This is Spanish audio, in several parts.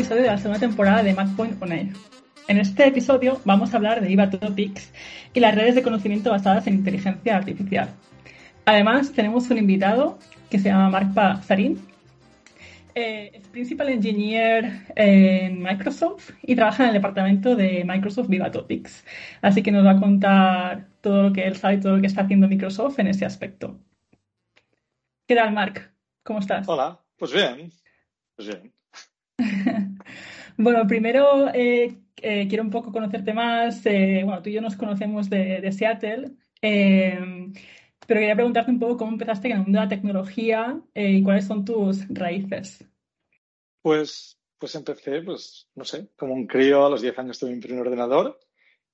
episodio de la segunda temporada de MacPoint On Air. En este episodio vamos a hablar de Viva Topics y las redes de conocimiento basadas en inteligencia artificial. Además, tenemos un invitado que se llama Mark Pazarin. Eh, es Principal Engineer en Microsoft y trabaja en el departamento de Microsoft Viva Topics. Así que nos va a contar todo lo que él sabe y todo lo que está haciendo Microsoft en ese aspecto. ¿Qué tal, Mark? ¿Cómo estás? Hola, pues bien. Pues bien. bueno, primero eh, eh, quiero un poco conocerte más. Eh, bueno, tú y yo nos conocemos de, Seattle, pero quería preguntarte un poco cómo empezaste en el mundo de la tecnología y cuáles son tus raíces. Pues, pues empecé, pues no sé, como un crío, a los 10 años tuve mi primer ordenador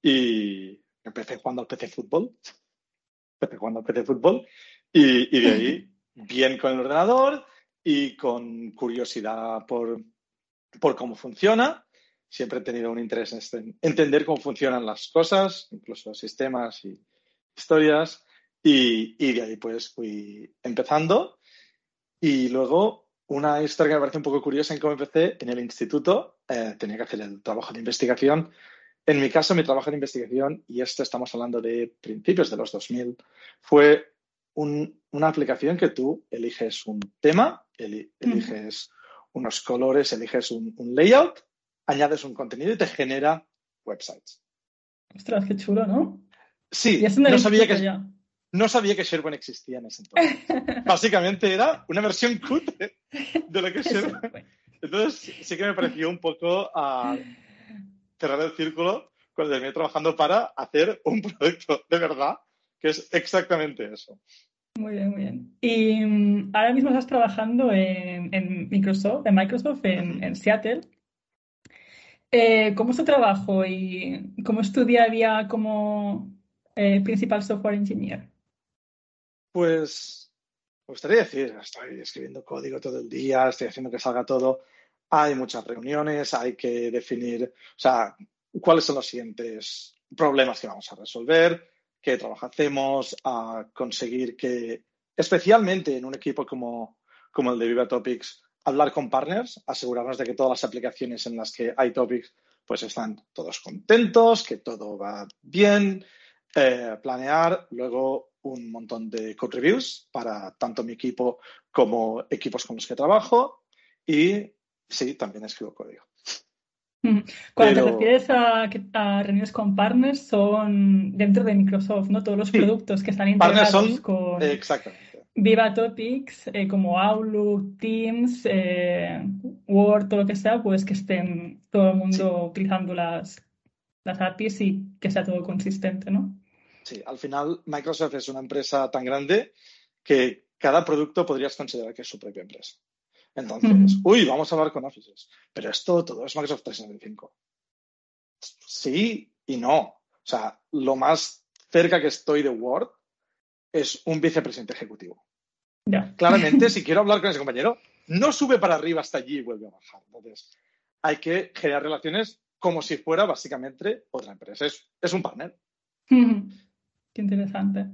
y empecé jugando al PC Fútbol. Empecé jugando al PC Fútbol y, y de ahí bien con el ordenador y con curiosidad por, por cómo funciona. Siempre he tenido un interés en este, entender cómo funcionan las cosas, incluso sistemas y historias. Y, y, de ahí pues fui empezando. Y luego una historia que me parece un poco curiosa en cómo empecé en el instituto. Eh, tenía que hacer el trabajo de investigación. En mi caso, mi trabajo de investigación, y esto estamos hablando de principios de los 2000, fue un, una aplicación que tú eliges un tema, eliges unos colores, eliges un, layout, añades un contenido y te genera websites. Ostras, qué chulo, ¿no? Sí, no sabía, que, no sabía que SharePoint existía en ese entonces. Básicamente era una versión cutre de lo que es SharePoint. Entonces sí que me pareció un poco a cerrar el círculo cuando terminé trabajando para hacer un producto de verdad que es exactamente eso. Muy bien, muy bien. Y mm, ahora mismo estás trabajando en, Microsoft, en Microsoft, en, Seattle. Eh, ¿Cómo es tu trabajo y cómo es tu día a día como eh, principal software engineer? Pues me gustaría decir, estoy escribiendo código todo el día, estoy haciendo que salga todo. Hay muchas reuniones, hay que definir, o sea, cuáles son los siguientes problemas que vamos a resolver, qué trabajo hacemos, a conseguir que, especialmente en un equipo como, como el de Viva Topics, hablar con partners, asegurarnos de que todas las aplicaciones en las que hay topics pues están todos contentos, que todo va bien, eh, planear luego un montón de code reviews para tanto mi equipo como equipos con los que trabajo y sí, también escribo código. Cuando te refieres a, reuniones con partners, son dentro de Microsoft, ¿no? Todos los productos que están integrados con Viva Topics, eh, como Outlook, Teams, eh, Word, todo lo que sea, pues que estén todo el mundo utilizando las, las APIs y que sea todo consistente, ¿no? Sí, al final Microsoft es una empresa tan grande que cada producto podrías considerar que es su propia empresa. Entonces, uy, vamos a hablar con Offices. Pero esto todo es Microsoft 365. Sí y no. O sea, lo más cerca que estoy de Word es un vicepresidente ejecutivo. Claramente, si quiero hablar con ese compañero, no sube para arriba hasta allí y vuelve a bajar. Entonces, hay que generar relaciones como si fuera básicamente otra empresa. Es, es un partner. Qué interesante.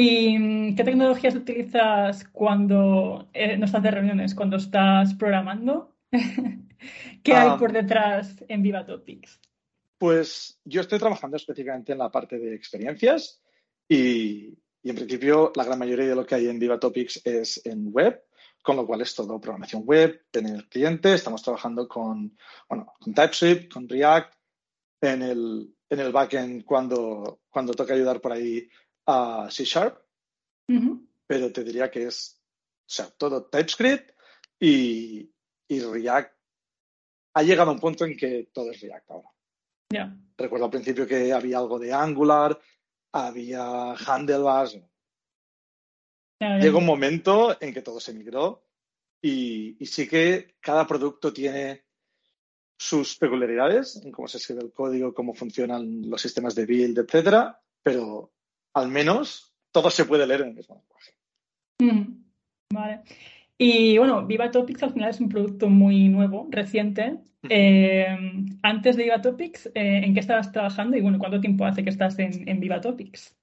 ¿Y mm, qué tecnologías utilizas cuando eh, no estás de reuniones, cuando estás programando? ¿Qué hay ah. por detrás en Viva Topics? Pues yo estoy trabajando específicamente en la parte de experiencias y, y en principio la gran mayoría de lo que hay en Viva Topics es en web, con lo cual es todo programación web en el cliente. Estamos trabajando con, bueno, con TypeScript, con React, en el, en el backend cuando, cuando toca ayudar por ahí a C Sharp. Pero te diría que es, o sea, todo TypeScript y, y React. Ha llegado a un punto en que todo es React ahora. Recuerdo al principio que había algo de Angular, había handlebars. Llega un momento en que todo se migró y, sí que cada producto tiene sus peculiaridades en cómo se escribe el código, cómo funcionan los sistemas de build, etcétera, pero al menos todo se puede leer en el mismo lenguaje. Mm, vale. Y bueno, Viva Topics al final es un producto muy nuevo, reciente. Eh, antes de Viva Topics, eh, ¿en qué estabas trabajando y bueno, cuánto tiempo hace que estás en, Viva Topics?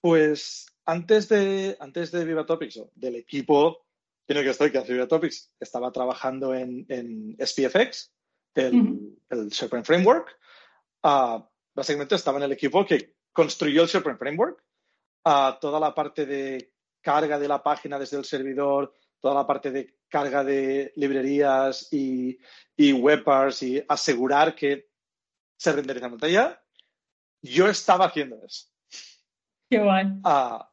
Pues antes de, antes de Viva Topics, del equipo en el que estoy, que hace Viva Topics, estaba trabajando en, en SPFX, el, SharePoint Framework. Ah, básicamente estaba en el equipo que construyó el SharePoint Framework. Uh, toda la parte de carga de la página desde el servidor, toda la parte de carga de librerías y, y webpars y asegurar que se renderiza en pantalla, yo estaba haciendo eso. Qué guay. Ah,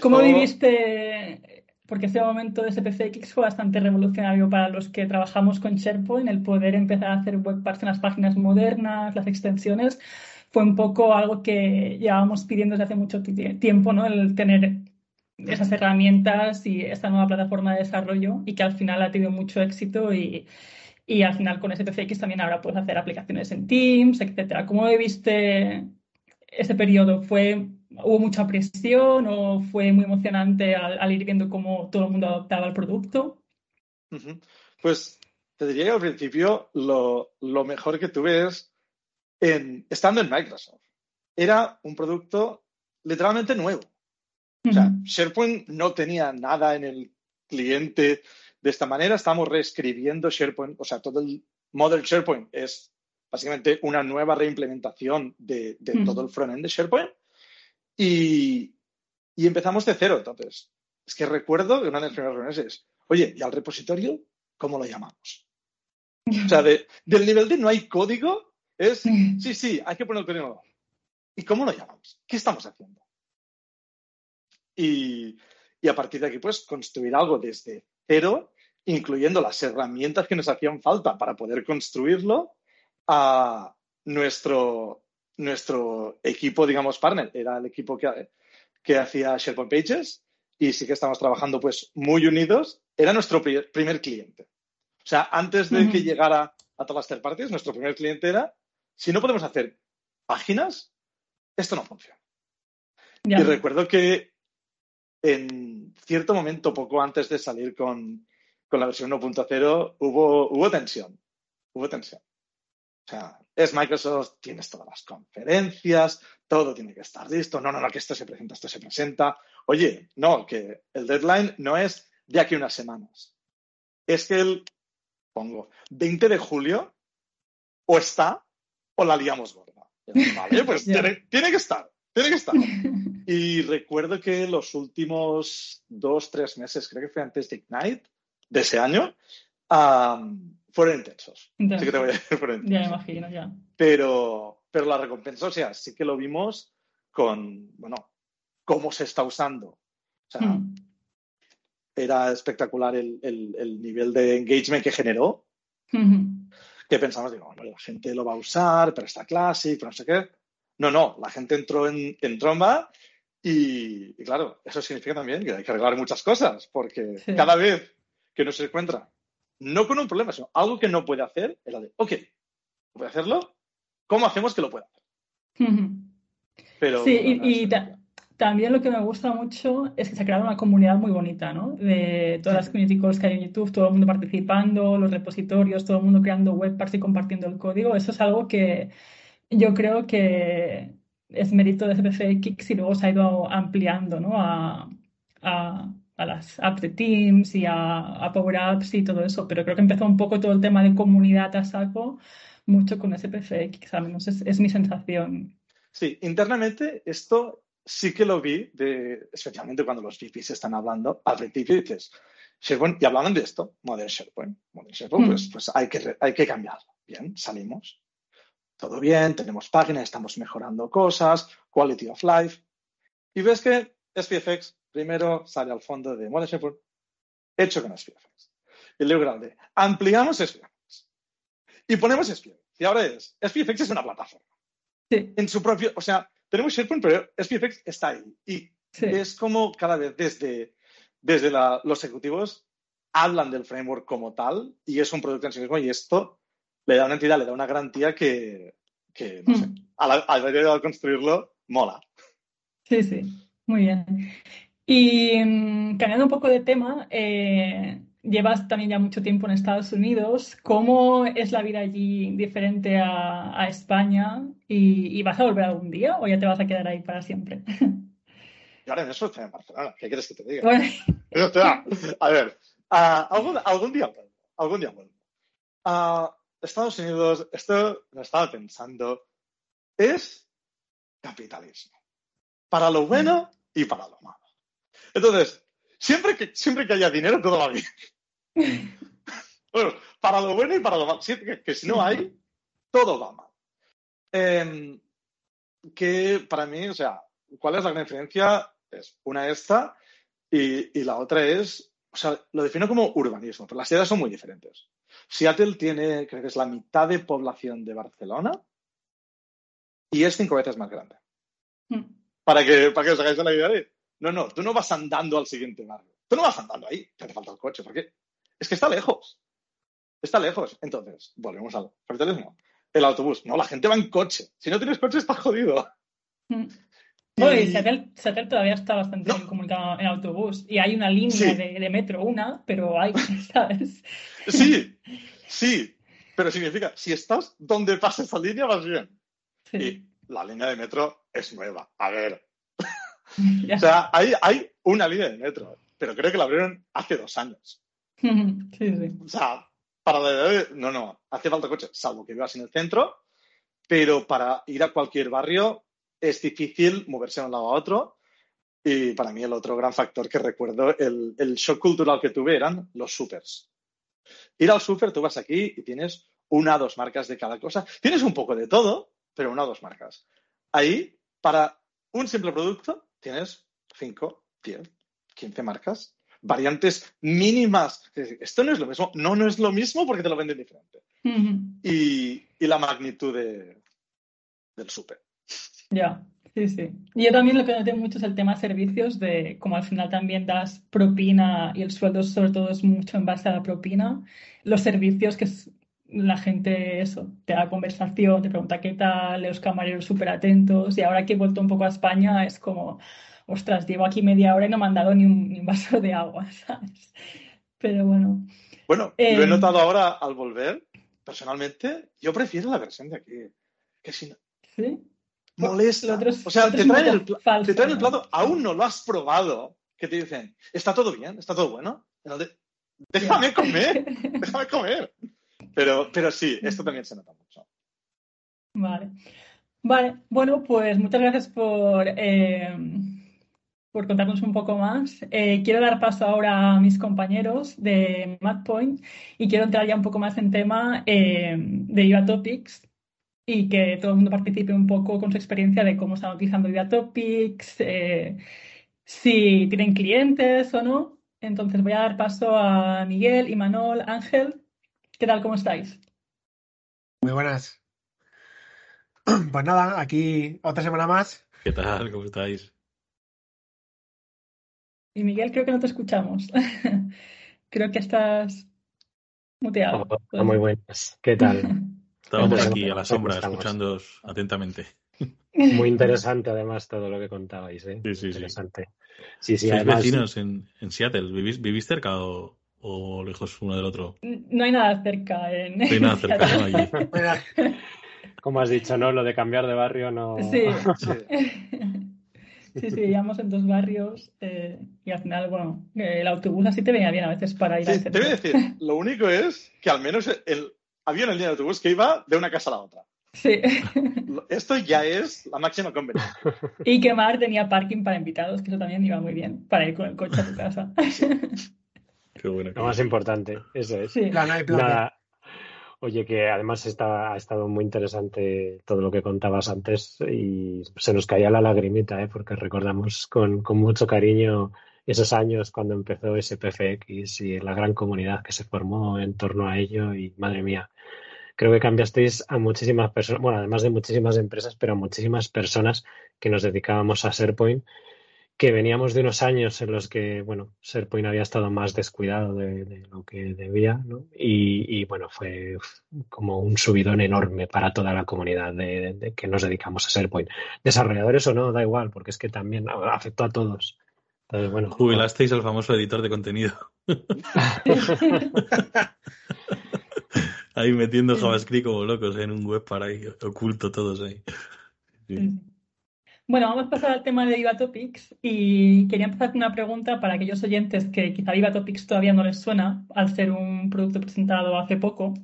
¿Cómo viviste? Porque ese momento de SPCX fue bastante revolucionario para los que trabajamos con SharePoint, el poder empezar a hacer webparts en las páginas modernas, las extensiones, fue un poco algo que llevábamos pidiendo desde hace mucho tiempo, ¿no? El tener esas herramientas y esta nueva plataforma de desarrollo y que al final ha tenido mucho éxito y, y al final con SPFX también ahora puedes hacer aplicaciones en Teams, etcétera. ¿Cómo viste ese periodo? ¿Fue, ¿Hubo mucha presión o fue muy emocionante al, ir viendo cómo todo el mundo adoptaba el producto? Pues te diría que al principio lo, lo mejor que tuve es en, estando en Microsoft. Era un producto literalmente nuevo. O sea, SharePoint no tenía nada en el cliente de esta manera. Estamos reescribiendo SharePoint. O sea, todo el model SharePoint es básicamente una nueva reimplementación de, todo el frontend de SharePoint. Y, empezamos de cero. Entonces, es que recuerdo que una de las primeras reuniones es, oye, ¿y al repositorio cómo lo llamamos? O sea, del nivel de no hay código, es, sí, sí, hay que poner el código. ¿Y cómo lo llamamos? ¿Qué estamos haciendo? y, a partir de aquí, pues, construir algo desde cero, incluyendo las herramientas que nos hacían falta para poder construirlo a nuestro, nuestro equipo, digamos, partner. Era el equipo que, que hacía SharePoint Pages y sí que estamos trabajando, pues, muy unidos. Era nuestro primer cliente. O sea, antes de que llegara a todas las third parties, nuestro primer cliente era, si no podemos hacer páginas, esto no funciona. Y recuerdo que en cierto momento, poco antes de salir con, la versión 1.0, hubo, hubo tensión. Hubo tensión. O sea, es Microsoft, tienes todas las conferencias, todo tiene que estar listo. No, no, no, que esto se presenta, esto se presenta. Oye, no, que el deadline no es de aquí unas semanas. Es que el, pongo, 20 de julio, o está o la liamos gorda. Vale, pues tiene, que estar, tiene que estar. Y recuerdo que los últimos dos, tres meses, creo que fue antes de Ignite, de ese año, fueron intensos. Sí que te voy a decir, fueron intensos. Ya me imagino, ya. Pero, pero la recompensa, o sea, sí que lo vimos con, bueno, cómo se está usando. O sea, hmm. era espectacular el, el, nivel de engagement que generó. Hmm. Que pensamos, digo, bueno, la gente lo va a usar, pero está clásico, no sé qué. No, no, la gente entró en, en tromba y, claro, eso significa también que hay que arreglar muchas cosas, porque cada vez que uno se encuentra, no con un problema, sino algo que no puede hacer, es la de, ok, ¿puede hacerlo? ¿Cómo hacemos que lo pueda hacer? Pero, sí, y, también lo que me gusta mucho es que se ha creado una comunidad muy bonita, ¿no? De todas las community calls que hay en YouTube, todo el mundo participando, los repositorios, todo el mundo creando webparts y compartiendo el código. Eso es algo que yo creo que es mérito de CPF y luego se ha ido ampliando ¿no? a, a, las apps de Teams y a, Power Apps y todo eso, pero creo que empezó un poco todo el tema de comunidad a saco mucho con SPFX, al menos es, es mi sensación. Sí, internamente esto sí que lo vi, de, especialmente cuando los VPs están hablando, al principio dices, SharePoint, y hablaban de esto, Modern SharePoint. Modern SharePoint, pues, Mm. pues hay, que, hay que cambiarlo. Bien, salimos. Todo bien, tenemos página, estamos mejorando cosas, quality of life. Y ves que SPFX primero sale al fondo de Modern SharePoint, hecho con SPFX. Y luego grande, ampliamos SPFX. Y ponemos SPFX. Y ahora es, SPFX es una plataforma. Sí, En su propio, o sea, tenemos SharePoint, pero SPFX está ahí. Y sí. es como cada vez desde, desde la- los ejecutivos hablan del framework como tal y es un producto en sí mismo y esto le da una entidad, le da una garantía que, que no sé, Mm. a la, a la hora de construirlo, mola. Sí, sí, muy bien. Y mm, cambiando un poco de tema, eh, llevas también ya mucho tiempo en Estados Unidos. ¿Cómo es la vida allí diferente a, a España? ¿Y, y vas a volver algún día o ya te vas a quedar ahí para siempre? Y ahora en eso estoy en Barcelona, ¿qué quieres que te diga? Bueno, a ver, ah, algún, algún día vuelvo, algún día vuelvo. Ah, Estados Unidos, esto lo estaba pensando, es capitalismo. Para lo bueno y para lo malo. Entonces, siempre que, siempre que haya dinero, todo va bien. Bueno, para lo bueno y para lo malo. Siempre que, que si no hay, todo va mal. Em, que para mí, o sea, ¿cuál es la gran diferencia? Es una esta y, y la otra es, o sea, lo defino como urbanismo, pero las ciudades son muy diferentes. Seattle tiene, creo que es la mitad de población de Barcelona y es cinco veces más grande. mm, Para que, para que os hagáis la idea de, no, no, tú no vas andando al siguiente barrio. Tú no vas andando ahí, te hace falta el coche, porque es que está lejos. Está lejos. Entonces, volvemos al capitalismo. El autobús. No, la gente va en coche. Si no tienes coche, estás jodido. mm. Y- Seattle, Seattle todavía está bastante No. bien comunicado en autobús. Y hay una línea Sí. de, de metro, una, pero hay, ¿sabes? Sí, sí. Pero significa, si estás donde pasa esa línea, vas bien. Sí, Y la línea de metro es nueva. A ver. O sea, hay, hay una línea de metro, pero creo que la abrieron hace dos años. Sí, sí. O sea, para la. No, no, hace falta coche, salvo que vivas en el centro, pero para ir a cualquier barrio es difícil moverse de un lado a otro. Y para mí el otro gran factor que recuerdo, el, el shock cultural que tuve eran los supers. Ir al super, tú vas aquí y tienes una o dos marcas de cada cosa. Tienes un poco de todo, pero una o dos marcas. Ahí, para un simple producto, tienes 5, 10, 15 marcas. Variantes mínimas. Esto no es lo mismo. No, no es lo mismo porque te lo venden diferente. Y, y la magnitud de, del súper. Ya, sí, sí. Y yo también lo que noté mucho es el tema servicios, de como al final también das propina y el sueldo sobre todo es mucho en base a la propina, los servicios que es- la gente, eso, te da conversación, te pregunta qué tal, los camareros súper atentos y ahora que he vuelto un poco a España es como, ostras, llevo aquí media hora y no me han dado ni un, ni un vaso de agua, ¿sabes? Pero bueno, Bueno, Eh, lo he notado ahora al volver. Personalmente, yo prefiero la versión de aquí. Que si no, sí. molesta. Otro o sea, te traen, el falso, te traen el ¿no? plato, aún no lo has probado, que te dicen, está todo bien, está todo bueno. Déjame comer, déjame comer. Pero, pero sí, esto también se nota mucho. Vale. Vale, bueno, pues muchas gracias por, eh, por contarnos un poco más. Eh, quiero dar paso ahora a mis compañeros de MadPoint y quiero entrar ya un poco más en tema eh, de Viva Topics y que todo el mundo participe un poco con su experiencia de cómo están utilizando Viva Topics, eh, si tienen clientes o no. Entonces voy a dar paso a Miguel, Imanol, Ángel. ¿Qué tal? ¿Cómo estáis? Muy buenas. Pues nada, aquí otra semana más. ¿Qué tal? ¿Cómo estáis? Y Miguel, creo que no te escuchamos. Creo que estás muteado. Hola, muy buenas. ¿Qué tal? Estábamos aquí a la sombra escuchándoos atentamente. Muy interesante además todo lo que contabais, ¿eh? Sí, sí, sí. Interesante. Sí, sí, ¿Sois además. vecinos en, en Seattle? ¿Vivís, vivís cerca o, o lejos uno del otro? No hay nada cerca en No hay nada cerca, ¿no? Allí. Como has dicho, ¿no? Lo de cambiar de barrio no. Sí. Sí. Sí, sí, vivíamos en dos barrios eh, y al final, bueno, el autobús así te venía bien a veces para ir al Sí, te centro. voy a decir, lo único es que al menos el, había una línea de autobús que iba de una casa a la otra. Sí. Esto ya es la máxima conveniencia. Y que Mar tenía parking para invitados, que eso también iba muy bien, para ir con el coche a tu casa. Qué bueno. Lo más importante, eso es. Sí. Plan A y plan. Nada. Oye, que además está, ha estado muy interesante todo lo que contabas antes y se nos caía la lagrimita, ¿eh? porque recordamos con, con mucho cariño esos años cuando empezó ese PFX y la gran comunidad que se formó en torno a ello y madre mía, creo que cambiasteis a muchísimas personas, bueno, además de muchísimas empresas, pero a muchísimas personas que nos dedicábamos a SharePoint, que veníamos de unos años en los que, bueno, SharePoint había estado más descuidado de, de lo que debía, ¿no? Y, y, bueno, fue como un subidón enorme para toda la comunidad de, de que nos dedicamos a SharePoint. Desarrolladores o no, da igual, porque es que también afectó a todos. Entonces, bueno, Jubilasteis al famoso editor de contenido. ahí metiendo JavaScript como locos en un web para ahí, oculto todos ahí. Sí. Bueno, vamos a pasar al tema de Viva Topics y quería empezar con una pregunta para aquellos oyentes que quizá Viva Topics todavía no les suena al ser un producto presentado hace poco.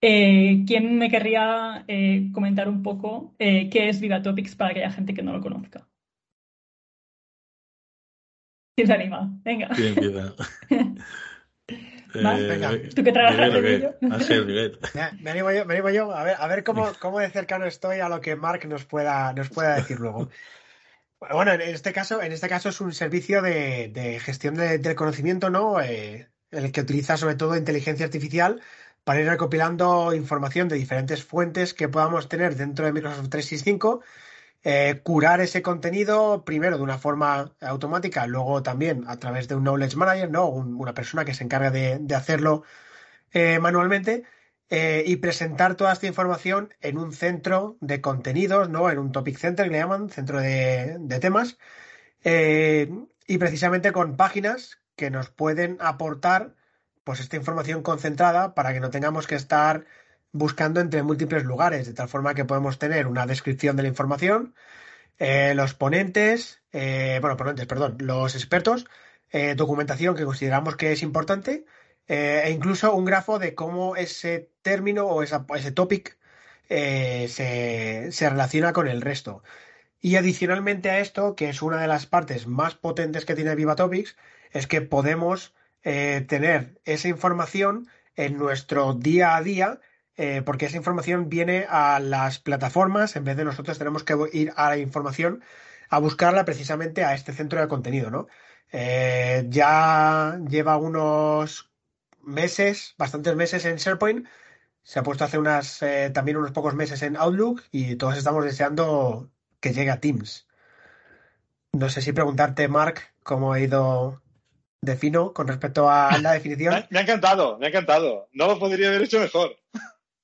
Eh, ¿Quién me querría eh, comentar un poco eh, qué es Viva Topics para aquella gente que no lo conozca? ¿Quién se anima? Venga. ¿Quién empieza? Más, Eh, venga. Tú que trabajas Miguel, ¿o en qué? ello. Ah, sí, Miguel. Ya, Me animo yo, me animo yo. A ver, a ver cómo, cómo de cercano estoy a lo que Mark nos pueda, nos pueda decir luego. Bueno, en este caso, en este caso es un servicio de, de gestión de- del conocimiento, ¿no? Eh, el que utiliza sobre todo inteligencia artificial para ir recopilando información de diferentes fuentes que podamos tener dentro de Microsoft 365, eh, curar ese contenido primero de una forma automática, luego también a través de un Knowledge Manager, ¿no? Un- una persona que se encarga de, hacerlo eh, manualmente eh, y presentar toda esta información en un centro de contenidos, ¿no? En un topic center que le llaman, centro de, de temas, eh, y precisamente con páginas que nos pueden aportar pues esta información concentrada para que no tengamos que estar buscando entre múltiples lugares, de tal forma que podemos tener una descripción de la información, eh, los ponentes, eh, bueno, ponentes, perdón, los expertos, eh, documentación que consideramos que es importante e incluso un grafo de cómo ese término o ese topic se, se relaciona con el resto. Y adicionalmente a esto, que es una de las partes más potentes que tiene Viva Topics, es que podemos tener esa información en nuestro día a día, eh, porque esa información viene a las plataformas, en vez de nosotros tenemos que ir a la información a buscarla precisamente a este centro de contenido, ¿no? Eh, ya lleva unos meses, bastantes meses en SharePoint, se ha puesto hace unas, eh, también unos pocos meses en Outlook y todos estamos deseando que llegue a Teams. No sé si preguntarte, Mark, cómo ha ido de fino con respecto a la Me, definición. ha- me ha encantado, me ha encantado. No lo podría haber hecho mejor.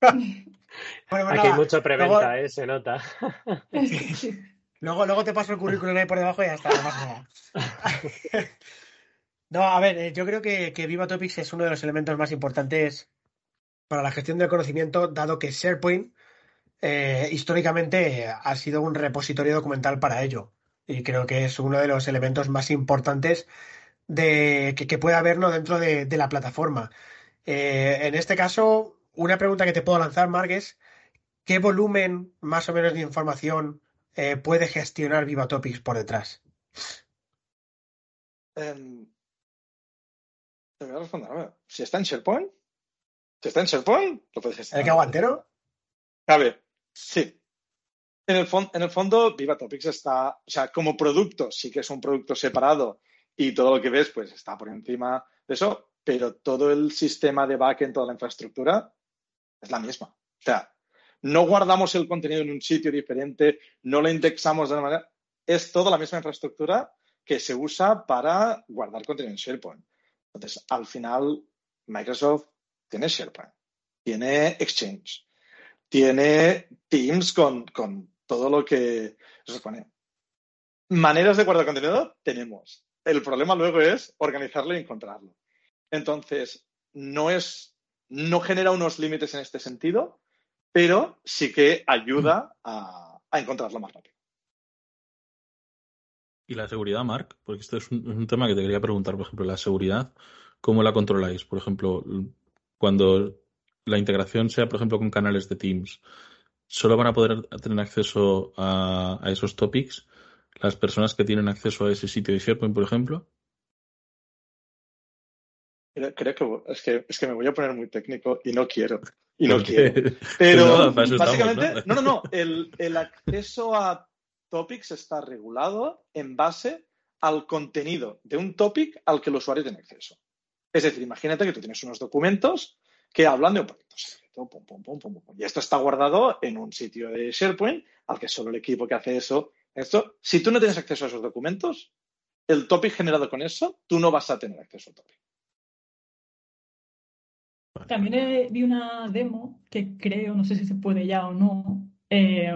Bueno, pues Aquí hay mucho preventa, luego, ¿eh? Se nota. luego, luego te paso el currículum ahí por debajo y ya está, no pasa nada. No, a ver, eh, yo creo que, que Viva Topics es uno de los elementos más importantes para la gestión del conocimiento, dado que SharePoint eh, históricamente ha sido un repositorio documental para ello. Y creo que es uno de los elementos más importantes de, que, que puede haber ¿no? dentro de, de la plataforma. Eh, en este caso, una pregunta que te puedo lanzar, Mark, es ¿qué volumen más o menos de información eh, puede gestionar Viva Topics por detrás? Em, te voy a responder. Si está en SharePoint, si está en SharePoint, lo puedes ¿El gestionar. que aguantero? A ver, sí. En el, en el fondo, Viva Topics está, o sea, como producto, sí que es un producto separado y todo lo que ves, pues está por encima de eso, pero todo el sistema de backend, toda la infraestructura es la misma. O sea, no guardamos el contenido en un sitio diferente, no lo indexamos de una manera, es toda la misma infraestructura que se usa para guardar contenido en SharePoint. Entonces, al final, Microsoft tiene SharePoint, tiene Exchange, tiene Teams con, con todo lo que se supone. Maneras de guardar contenido tenemos. El problema luego es organizarlo y encontrarlo. Entonces, no es, no genera unos límites en este sentido, pero sí que ayuda a, a encontrarlo más rápido. Y la seguridad, Mark, porque esto es un, es un tema que te quería preguntar, por ejemplo, la seguridad, ¿cómo la controláis? Por ejemplo, cuando la integración sea, por ejemplo, con canales de Teams, solo van a poder tener acceso a, a esos topics las personas que tienen acceso a ese sitio de SharePoint, por ejemplo. Creo, que, es que es que me voy a poner muy técnico y no quiero. Y no quiero. Pero No, eso estamos, básicamente, ¿no? no, no, no. El, el acceso a topics está regulado en base al contenido de un topic al que el usuario tiene acceso. Es decir, imagínate que tú tienes unos documentos que hablan de un proyecto secreto, pum, pum, pum, pum, pum, y esto está guardado en un sitio de SharePoint al que solo el equipo que hace eso. Esto, si tú no tienes acceso a esos documentos, el topic generado con eso, tú no vas a tener acceso al topic. También eh, vi una demo que creo, no sé si se puede ya o no, eh,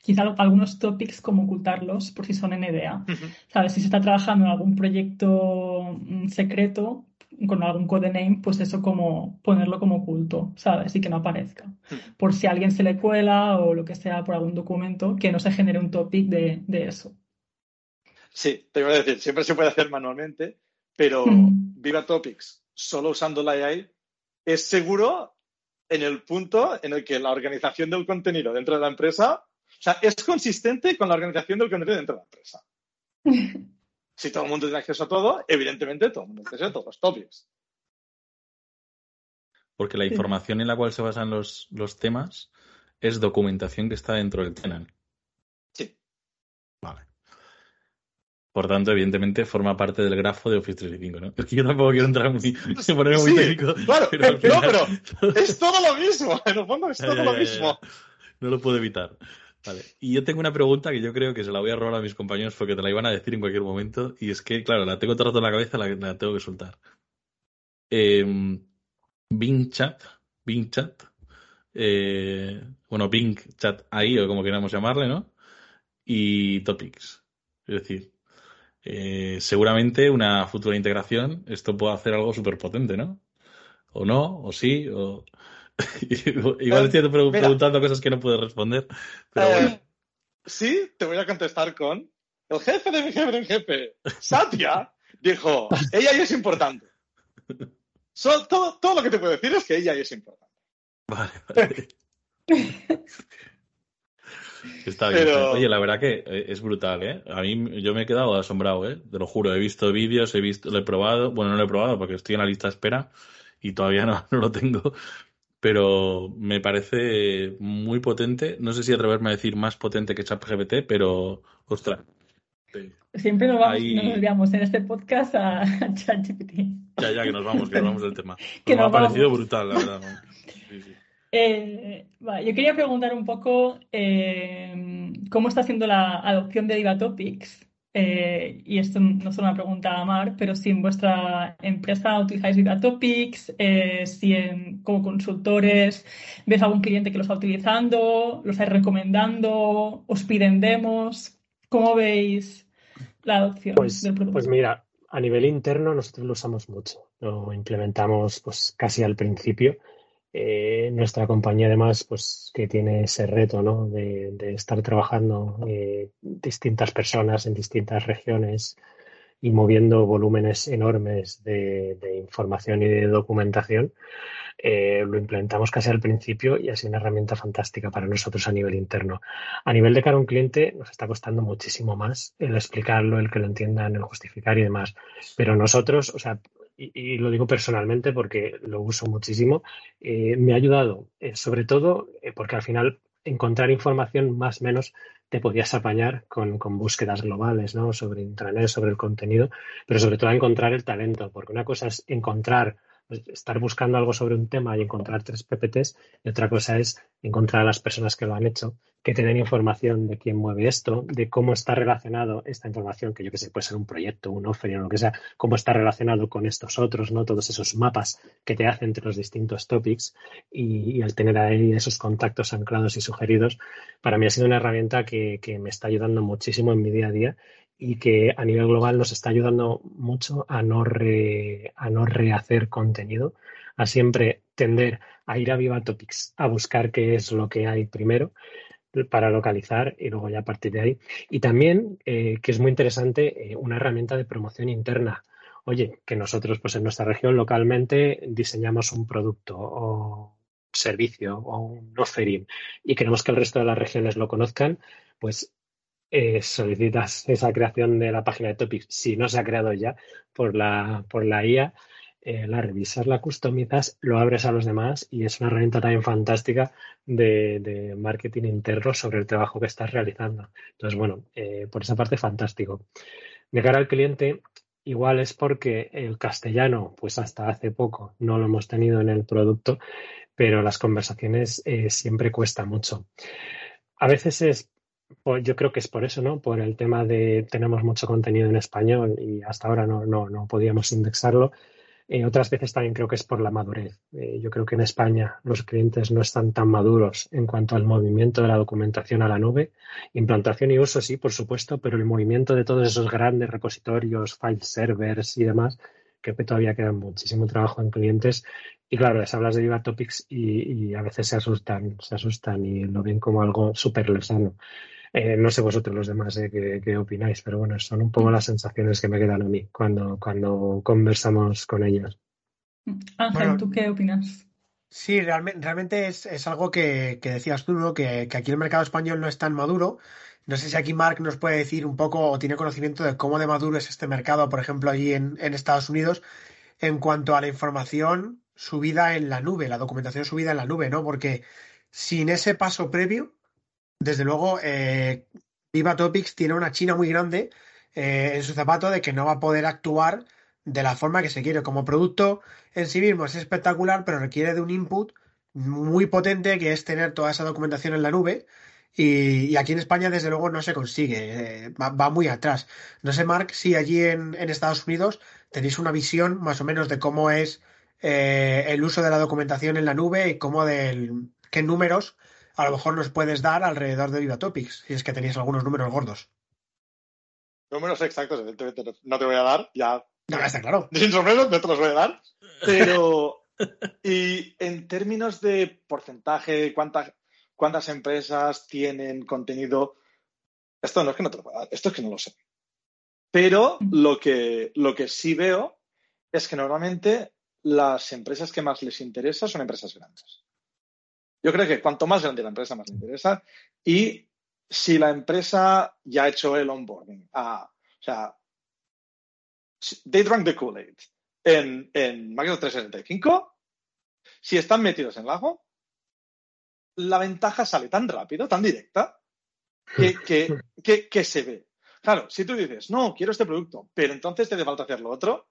quizá algunos topics como ocultarlos por si son NDA. ¿Sabes? Si se está trabajando en algún proyecto mm, secreto con algún codename, pues eso como ponerlo como oculto, ¿sabes? Y que no aparezca. Por si a alguien se le cuela o lo que sea por algún documento, que no se genere un topic de, de eso. Sí, te iba a decir, siempre se puede hacer manualmente, pero. Viva Topics, solo usando la AI, es seguro en el punto en el que la organización del contenido dentro de la empresa, o sea, es consistente con la organización del contenido dentro de la empresa. Si todo el mundo tiene acceso a todo, evidentemente todo el mundo tiene acceso a todos los topics. Porque la Sí. información en la cual se basan los, los temas es documentación que está dentro del tenant. Sí. Vale. Por tanto, evidentemente, forma parte del grafo de Office 365, ¿no? Es que yo tampoco quiero entrar muy, ponerme muy Sí, técnico. claro, pero al no, pero es todo lo mismo, en el fondo es todo ya, lo mismo. ya. No lo puedo evitar. Vale. Y yo tengo una pregunta que yo creo que se la voy a robar a mis compañeros porque te la iban a decir en cualquier momento. Y es que, claro, la tengo todo el rato en la cabeza, la, la tengo que soltar. Eh, Bing Chat, Bing Chat, eh, bueno, Bing Chat AI o como queramos llamarle, ¿no? Y Topics. Es decir, eh, seguramente una futura integración, esto puede hacer algo súper potente, ¿no? O no, o sí, o... Igual estoy pre- Mira. preguntando cosas que no puedo responder, pero Eh, bueno. Sí, te voy a contestar con el jefe de mi jefe de mi jefe, Satya, dijo, ella es importante. So- todo, todo lo que te puedo decir es que ella es importante. Vale, vale. Está bien. Pero- Oye, la verdad que eh, es brutal, ¿eh? A mí yo me he quedado asombrado, ¿eh? Te lo juro. He visto vídeos, he visto, lo he probado. Bueno, no lo he probado porque estoy en la lista de espera y todavía no, no lo tengo. Pero me parece muy potente. No sé si atreverme a decir más potente que ChatGPT, pero ostras. Siempre nos vamos, Ahí- nos desviamos en este podcast a, ChatGPT. Ya, ya, que nos vamos, que nos vamos del tema. Que me ha nos vamos. parecido brutal, la verdad. Sí, sí. Eh, vale, yo quería preguntar un poco eh, cómo está siendo la adopción de Diva Topics. Eh, y esto no es una pregunta a Mar, pero si en vuestra empresa utilizáis Diva Topics, eh, si en- como consultores ves algún cliente que lo está utilizando, lo estáis recomendando, os piden demos, ¿cómo veis la adopción Pues, del producto? pues mira, a nivel interno nosotros lo usamos mucho. Lo implementamos pues casi al principio. Eh, nuestra compañía además pues que tiene ese reto ¿no? de, estar trabajando eh, distintas personas en distintas regiones y moviendo volúmenes enormes de, de información y de documentación, eh, lo implementamos casi al principio y ha sido una herramienta fantástica para nosotros a nivel interno. A nivel de cara a un cliente nos está costando muchísimo más el explicarlo, el que lo entiendan, el justificar y demás. Pero nosotros, o sea, y, lo digo personalmente porque lo uso muchísimo, eh, me ha ayudado, eh, sobre todo eh, porque al final encontrar información más o menos te podías apañar con, con búsquedas globales, ¿no? Sobre intranet, sobre el contenido, pero sobre todo encontrar el talento, porque una cosa es encontrar, estar buscando algo sobre un tema y encontrar tres PPTs, y otra cosa es encontrar a las personas que lo han hecho, que te den información de quién mueve esto, de cómo está relacionado esta información, que yo que sé, puede ser un proyecto, un offering o lo que sea, cómo está relacionado con estos otros, ¿no? Todos esos mapas que te hacen entre los distintos topics y, y el tener ahí esos contactos anclados y sugeridos, para mí ha sido una herramienta que, que me está ayudando muchísimo en mi día a día y que a nivel global nos está ayudando mucho a no, re- a no rehacer contenido, a siempre tender a ir a Viva Topics, a buscar qué es lo que hay primero para localizar y luego ya a partir de ahí. Y también, eh, que es muy interesante, eh, una herramienta de promoción interna. Oye, que nosotros pues en nuestra región localmente diseñamos un producto o servicio o un offering y queremos que el resto de las regiones lo conozcan, pues eh, solicitas esa creación de la página de Topics, si no se ha creado ya por la, por la IA, eh, la revisas, la customizas, lo abres a los demás y es una herramienta también fantástica de, marketing interno sobre el trabajo que estás realizando. Entonces, bueno, eh, por esa parte, fantástico. De cara al cliente, igual es porque el castellano, pues hasta hace poco no lo hemos tenido en el producto, pero las conversaciones siempre cuesta mucho. A veces es pues yo creo que es por eso, ¿no? Por el tema de tenemos mucho contenido en español y hasta ahora no, no, no podíamos indexarlo. Eh, otras veces también creo que es por la madurez. Eh, yo creo que en España los clientes no están tan maduros en cuanto al movimiento de la documentación a la nube. Implantación y uso, sí, por supuesto, pero el movimiento de todos esos grandes repositorios, file servers y demás, creo que todavía queda muchísimo trabajo en clientes. Y claro, les hablas de Viva Topics y, a veces se asustan, se asustan y lo ven como algo súper lesano. Eh, no sé vosotros los demás eh, qué, opináis, pero bueno, son un poco las sensaciones que me quedan a mí cuando, cuando conversamos con ellos. Ángel, ¿tú qué opinas? Sí, realmente, realmente es, algo que, decías tú, ¿no? Que, aquí el mercado español no es tan maduro. No sé si aquí Mark nos puede decir un poco o tiene conocimiento de cómo de maduro es este mercado, por ejemplo, allí en, en Estados Unidos, en cuanto a la información subida en la nube, la documentación subida en la nube, ¿no? Porque sin ese paso previo, desde luego, eh, Viva Topics tiene una china muy grande eh, en su zapato de que no va a poder actuar de la forma que se quiere. Como producto en sí mismo es espectacular, pero requiere de un input muy potente que es tener toda esa documentación en la nube. Y, aquí en España, desde luego, no se consigue. Eh, va, muy atrás. No sé, Mark, si allí en, Estados Unidos tenéis una visión más o menos de cómo es el uso de la documentación en la nube y cómo del qué números a lo mejor nos puedes dar alrededor de Viva Topics, si es que tenéis algunos números gordos. Números exactos, evidentemente no te voy a dar, ya. No, está claro. Sin sorpresas, no te los voy a dar. Pero, y en términos de porcentaje, cuántas, cuántas empresas tienen contenido, esto no es que no te lo pueda dar, esto es que no lo sé. Pero lo que, lo que sí veo es que normalmente las empresas que más les interesa son empresas grandes. Yo creo que cuanto más grande la empresa, más le interesa. Y si la empresa ya ha hecho el onboarding, o sea, they drank the Kool-Aid en, en Microsoft 365, si están metidos en el lago, la ventaja sale tan rápido, tan directa, que, que, se ve. Claro, si tú dices, no, quiero este producto, pero entonces te hace falta hacer lo otro,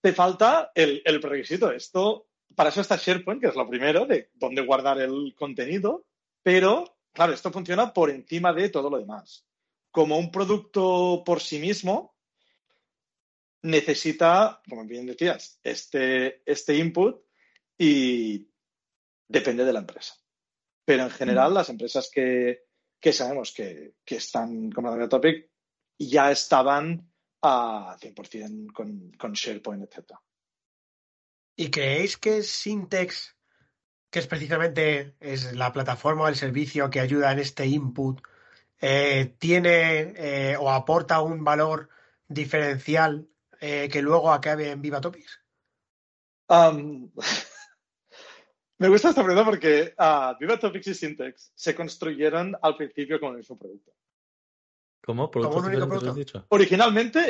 te falta el, el prerequisito. Esto para eso está SharePoint, que es lo primero, de dónde guardar el contenido, pero, claro, esto funciona por encima de todo lo demás. Como un producto por sí mismo, necesita, como bien decías, este, este input y depende de la empresa. Pero en general, las empresas que, sabemos que, están como la Topic ya estaban a 100% con, con SharePoint, etcétera. ¿Y creéis que Syntex, que es precisamente es la plataforma o el servicio que ayuda en este input, eh, tiene eh, o aporta un valor diferencial eh, que luego acabe en Viva Topics? me gusta esta pregunta porque uh, Viva Topics y Syntex se construyeron al principio con el mismo producto. ¿Cómo? ¿Producto un único producto? Originalmente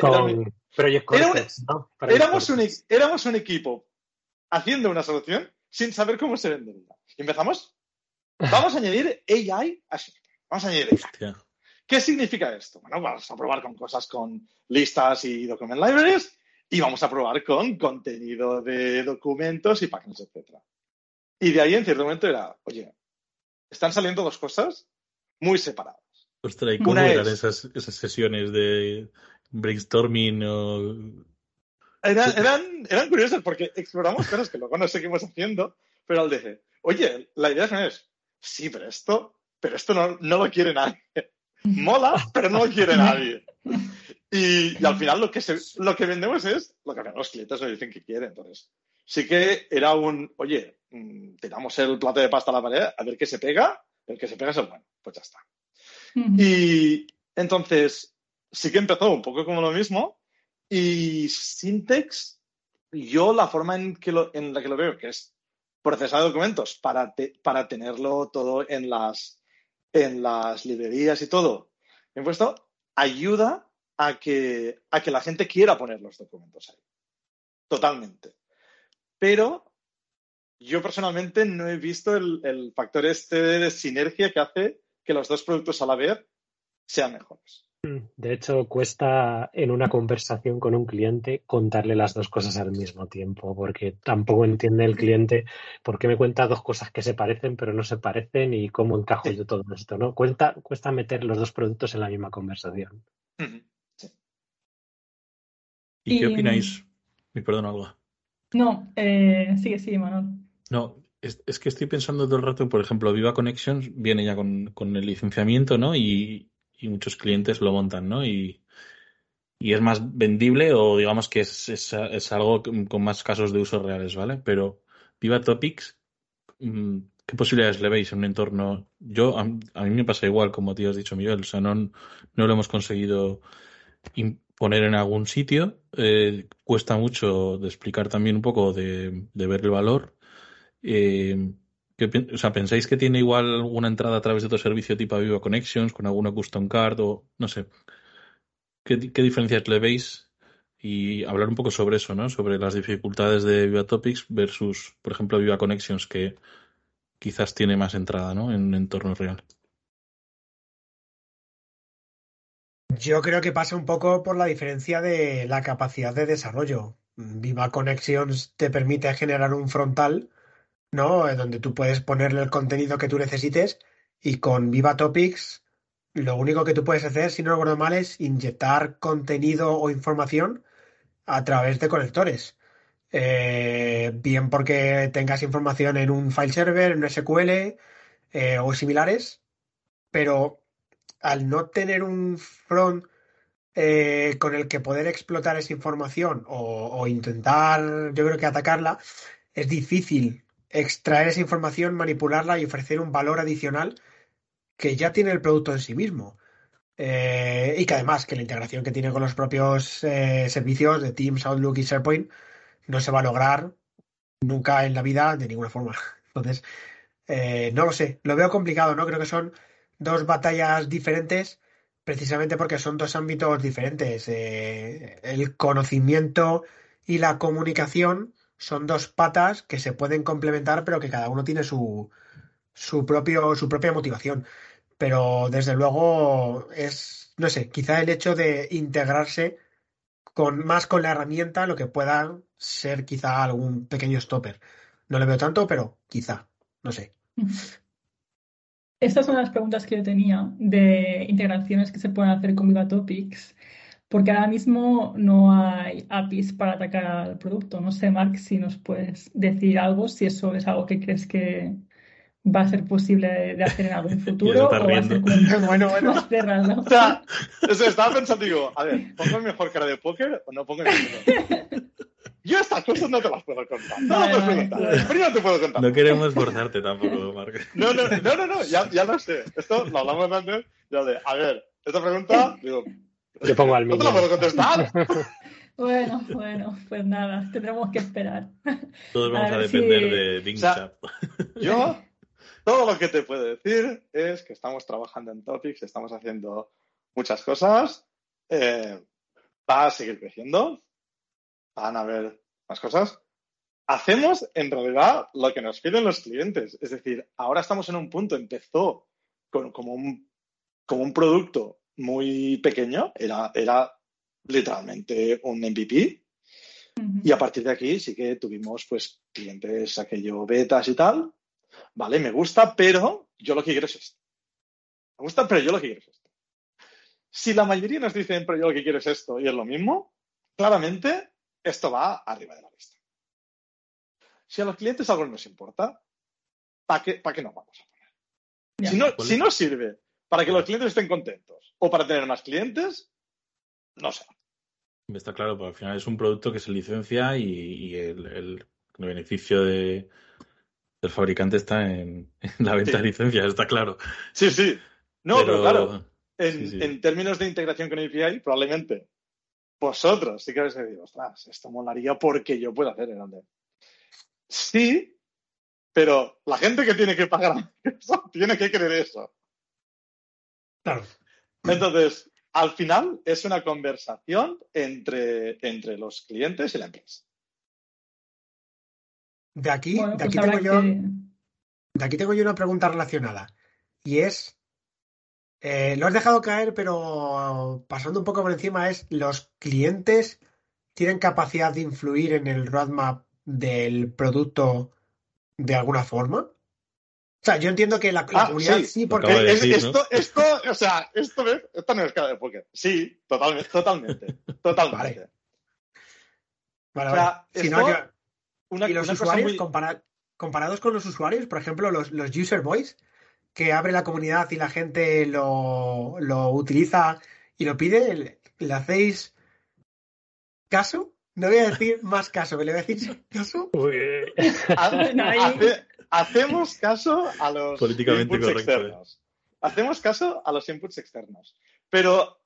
éramos, un, éramos un equipo haciendo una solución sin saber cómo se vendería. Y empezamos. Vamos a añadir AI a Vamos a añadir AI. ¿Qué significa esto? Bueno, vamos a probar con cosas con listas y document libraries y vamos a probar con contenido de documentos y páginas, etc. Y de ahí en cierto momento era, oye, están saliendo dos cosas muy separadas. Ostras, ¿y cómo eran esas, esas sesiones de brainstorming o eran, eran, curiosas porque exploramos cosas que luego no seguimos haciendo, pero al decir, oye, la idea es, sí, pero esto, pero esto no, no lo quiere nadie. Mola, pero no lo quiere nadie. Y, al final lo que, lo que vendemos es lo que los clientes nos dicen que quieren. Entonces, sí que era un, oye, mm, tiramos el plato de pasta a la pared, a ver qué se pega, el que se pega es el bueno, pues ya está. Y entonces, sí que empezó un poco como lo mismo, y Syntex, yo la forma en, que en la que lo veo, que es procesar documentos para, para tenerlo todo en las, en las librerías y todo bien puesto, ayuda a que, a que la gente quiera poner los documentos ahí. Totalmente. Pero yo personalmente no he visto el, el factor este de sinergia que hace que los dos productos a la vez sean mejores. De hecho, cuesta en una conversación con un cliente contarle las dos cosas al mismo tiempo, porque tampoco entiende el cliente por qué me cuenta dos cosas que se parecen pero no se parecen y cómo encajo yo todo esto, ¿no? Cuesta, cuesta meter los dos productos en la misma conversación. ¿Y, qué opináis? Mi perdón, Alba. No, eh, sigue, sigue, Manuel. No, es, que estoy pensando todo el rato, por ejemplo, Viva Connections viene ya con, con el licenciamiento, ¿no? Y, y muchos clientes lo montan, ¿no? Y, y es más vendible o digamos que es, es, algo con más casos de uso reales, ¿vale? Pero Viva Topics, mm, ¿qué posibilidades le veis en un entorno? Yo, a, mí me pasa igual, como te has dicho, Miguel, o sea, no, no lo hemos conseguido poner en algún sitio, eh, cuesta mucho de explicar también un poco de, de ver el valor. Eh, o sea, ¿pensáis que tiene igual alguna entrada a través de otro servicio tipo Viva Connections con alguna custom card o no sé? ¿Qué, diferencias le veis? Y hablar un poco sobre eso, ¿no? Sobre las dificultades de Viva Topics versus, por ejemplo, Viva Connections, que quizás tiene más entrada, ¿no? En un entorno real. Yo creo que pasa un poco por la diferencia de la capacidad de desarrollo. Viva Connections te permite generar un frontal ¿no? Donde tú puedes ponerle el contenido que tú necesites y con Viva Topics lo único que tú puedes hacer, si no recuerdo mal, es inyectar contenido o información a través de conectores. Eh, bien porque tengas información en un file server, en un SQL eh, o similares, pero al no tener un front eh, con el que poder explotar esa información o, intentar, yo creo que atacarla, es difícil extraer esa información, manipularla y ofrecer un valor adicional que ya tiene el producto en sí mismo. Eh, y que además que la integración que tiene con los propios eh, servicios de Teams, Outlook y SharePoint no se va a lograr nunca en la vida de ninguna forma. Entonces, eh, no lo sé, lo veo complicado, ¿no? Creo que son dos batallas diferentes precisamente porque son dos ámbitos diferentes. el conocimiento y la comunicación son dos patas que se pueden complementar, pero que cada uno tiene su, su, propio, su propia motivación. Pero desde luego es, no sé, quizá el hecho de integrarse con más con la herramienta, lo que pueda ser quizá algún pequeño stopper. No le veo tanto, pero quizá, no sé. Estas son las preguntas que yo tenía de integraciones que se pueden hacer con Viva Topics porque ahora mismo no hay APIs para atacar al producto. No sé, Mark, si nos puedes decir algo, si eso es algo que crees que va a ser posible de hacer en algún futuro o va a ser bueno, bueno. O sea, estaba pensando, digo, a ver, ¿pongo el mejor cara de póker o no pongo el mejor? Yo estas cosas no te las puedo contar. No las puedo contar. Primero te puedo contar. No queremos forzarte tampoco, Mark. No, no, no, no, no ya, ya lo sé. Esto lo hablamos antes. Ya de, a ver, esta pregunta, digo, le pongo al ¿No te lo puedo contestar? Bueno, bueno, pues nada, tendremos que esperar. Todos vamos a, depender de Bing Yo, todo lo que te puedo decir es que estamos trabajando en Topics, estamos haciendo muchas cosas. Eh, va a seguir creciendo. Van a haber más cosas. Hacemos en realidad lo que nos piden los clientes. Es decir, ahora estamos en un punto, empezó con, como, un, como un producto muy pequeño, era, era literalmente un MVP. Y a partir de aquí sí que tuvimos pues clientes, aquello, betas y tal. Vale, me gusta, pero yo lo que quiero es esto. Me gusta, pero yo lo que quiero es esto. Si la mayoría nos dicen, pero yo lo que quiero es esto y es lo mismo, claramente esto va arriba de la lista. Si a los clientes algo no nos importa, ¿para qué, para qué nos vamos a poner? Si no, si no sirve para que los clientes estén contentos o para tener más clientes, no sé. Está claro, pero al final es un producto que se licencia y, el, beneficio de, del fabricante está en, la venta de licencias, está claro. Sí, sí. No, pero, claro, en, términos de integración con API, probablemente vosotros sí que habéis dicho, ostras, esto molaría porque yo puedo hacer el Sí, Pero la gente que tiene que pagar eso tiene que creer eso. Claro. Entonces, al final es una conversación entre, entre los clientes y la empresa. De aquí, Bueno, de pues aquí tengo yo, que- de aquí tengo yo una pregunta relacionada. Y es, eh, lo has dejado caer, pero pasando un poco por encima, es los clientes tienen capacidad de influir en el roadmap del producto de alguna forma. O sea, yo entiendo que la, la Ah, comunidad sí. porque esto, esto, o sea, esto, esto no es cara de póker. Sí, totalmente, totalmente, totalmente. Vale, O sea, vale. Si esto- no, yo- Una, y los una cosa usuarios, muy- compara- comparados con los usuarios, por ejemplo, los, los user voice, que abre la comunidad y la gente lo, lo utiliza y lo pide, ¿le, le hacéis caso? No voy a decir más caso, pero le voy a decir caso. Uy, Ha- No, ahí- hace- hacemos caso a los Políticamente inputs correcto, eh. externos. Hacemos caso a los inputs externos. Pero